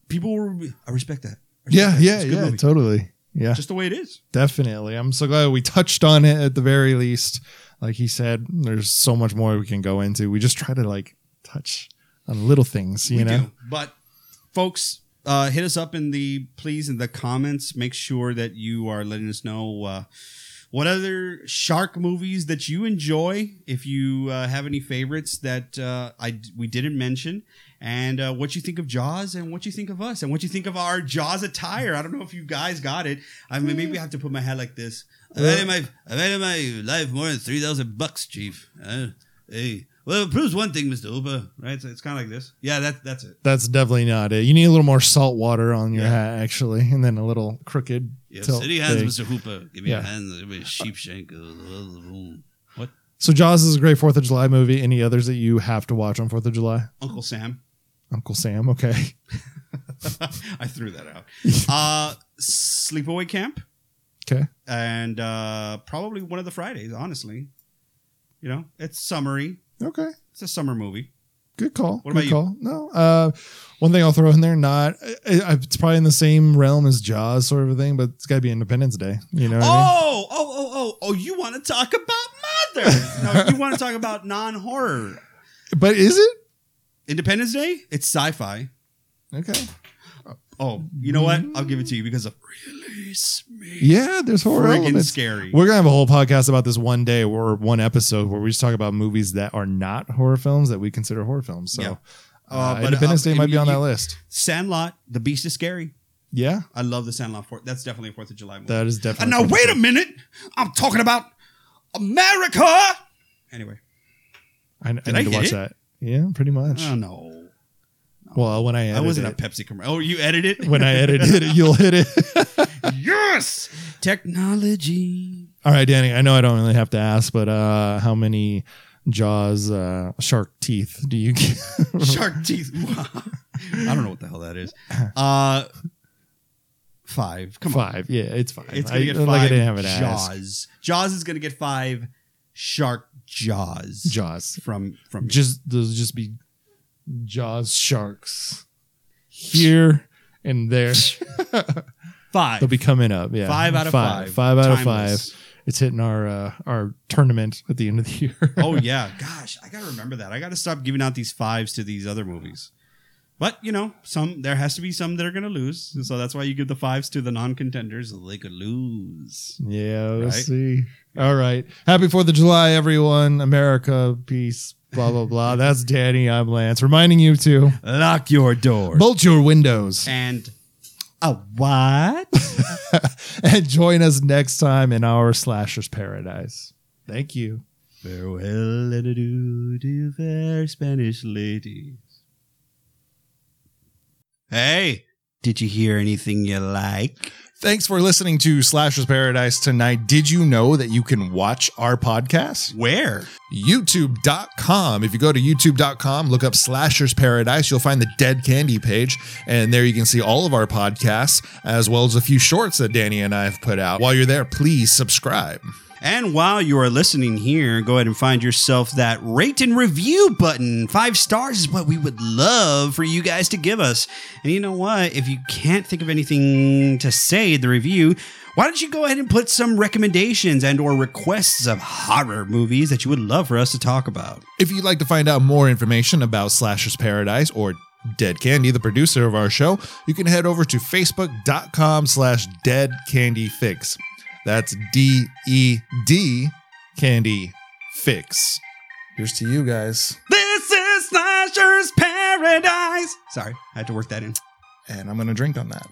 people will. I respect that. I respect Yeah, that. yeah, It's a good yeah, movie. totally. Yeah, Just the way it is. definitely. I'm so glad we touched on it at the very least. Like he said, there's so much more we can go into. We just try to like touch on little things, you we know. do. But folks, uh, hit us up in the please in the comments. Make sure that you are letting us know uh, what other shark movies that you enjoy. If you uh, have any favorites that uh, I we didn't mention, and uh, what you think of Jaws, and what you think of us, and what you think of our Jaws attire. I don't know if you guys got it. I mean, maybe I have to put my head like this. I've had in my I've had in my life more than three thousand bucks, Chief. Uh, hey, well, it proves one thing, Mister Hooper. Right, so it's kind of like this. Yeah, that that's it. That's definitely not it. You need a little more salt water on your Yeah. hat, actually, and then a little crooked. Yeah, city hands, thing. Mister Hooper. Give me Yeah. your hands. Give me a sheep shank. What? So Jaws is a great Fourth of July movie. Any others that you have to watch on Fourth of July? Uncle Sam. Uncle Sam. Okay. I threw that out. Uh, Sleepaway Camp. Okay. and uh, probably one of the Fridays. Honestly, you know, it's summery. Okay. It's a summer movie. Good call. What Good about you? No. Uh, one thing I'll throw in there, not it's probably in the same realm as Jaws, sort of a thing, but it's got to be Independence Day. You know? What I mean? Oh, oh, oh, oh, oh! You want to talk about Mother? no, you want to talk about non-horror. But is it Independence Day. It's sci-fi. okay? Oh, you know what? I'll give it to you because of release me. Yeah, there's horror Friggin' elements. scary. We're gonna have a whole podcast about this one day or one episode where we just talk about movies that are not horror films that we consider horror films. So, Yeah. uh, Uh, but, Independence um, Day might be on you- that list. Sandlot. The Beast is scary. Yeah, I love the Sandlot. For- that's definitely a Fourth of July movie. that is And definitely. now wait a minute. I'm talking about America. Anyway, I, I need I to hit watch it? that. Yeah, pretty much. oh no. Well, when I I wasn't a Pepsi commercial. Oh, you edit it? when I edit it, you'll hit it. yes. Technology. All right, Danny. I know I don't really have to ask, but uh, how many Jaws uh, shark teeth do you get? Shark teeth. I don't know what the hell that is. Uh, five. Come on. five. Yeah, it's five. It's gonna I, get like five. I didn't have it asked. Jaws. Jaws is gonna get five. Shark jaws. Jaws. From from Just those just be Jaws sharks here and there. five. They'll be coming up. Yeah, Five out of five. Five out of five. It's hitting our uh, our tournament at the end of the year. oh yeah, gosh, I gotta remember that. I gotta stop giving out these fives to these other movies. But you know, some there has to be some that are gonna lose, so that's why you give the fives to the non-contenders. so They could lose. Yeah, we'll Right? see. All right. Happy 4th of July, everyone. America, peace, blah, blah, blah. That's Danny. I'm Lance. Reminding you to Lock your doors bolt your windows and a what? and join us next time in our Slasher's Paradise. Thank you. Farewell and adieu to you fair Spanish ladies. Hey, did you hear anything you like? Thanks for listening to Slasher's Paradise tonight. Did you know that you can watch our podcast? Where? YouTube.com. If you go to YouTube.com, look up Slasher's Paradise, you'll find the Dead Candy page. And there you can see all of our podcasts, as well as a few shorts that Danny and I have put out. While you're there, please subscribe. And while you are listening here, go ahead and find yourself that rate and review button. Five stars is what we would love for you guys to give us. And you know what? If you can't think of anything to say in the review, why don't you go ahead and put some recommendations and or requests of horror movies that you would love for us to talk about? If you'd like to find out more information about Slashers Paradise or Dead Candy, the producer of our show, you can head over to facebook.com slash dead candy fix. That's D E D Candy Fix. Here's to you guys. This is Slasher's Paradise. Sorry, I had to work that in. And I'm going to drink on that.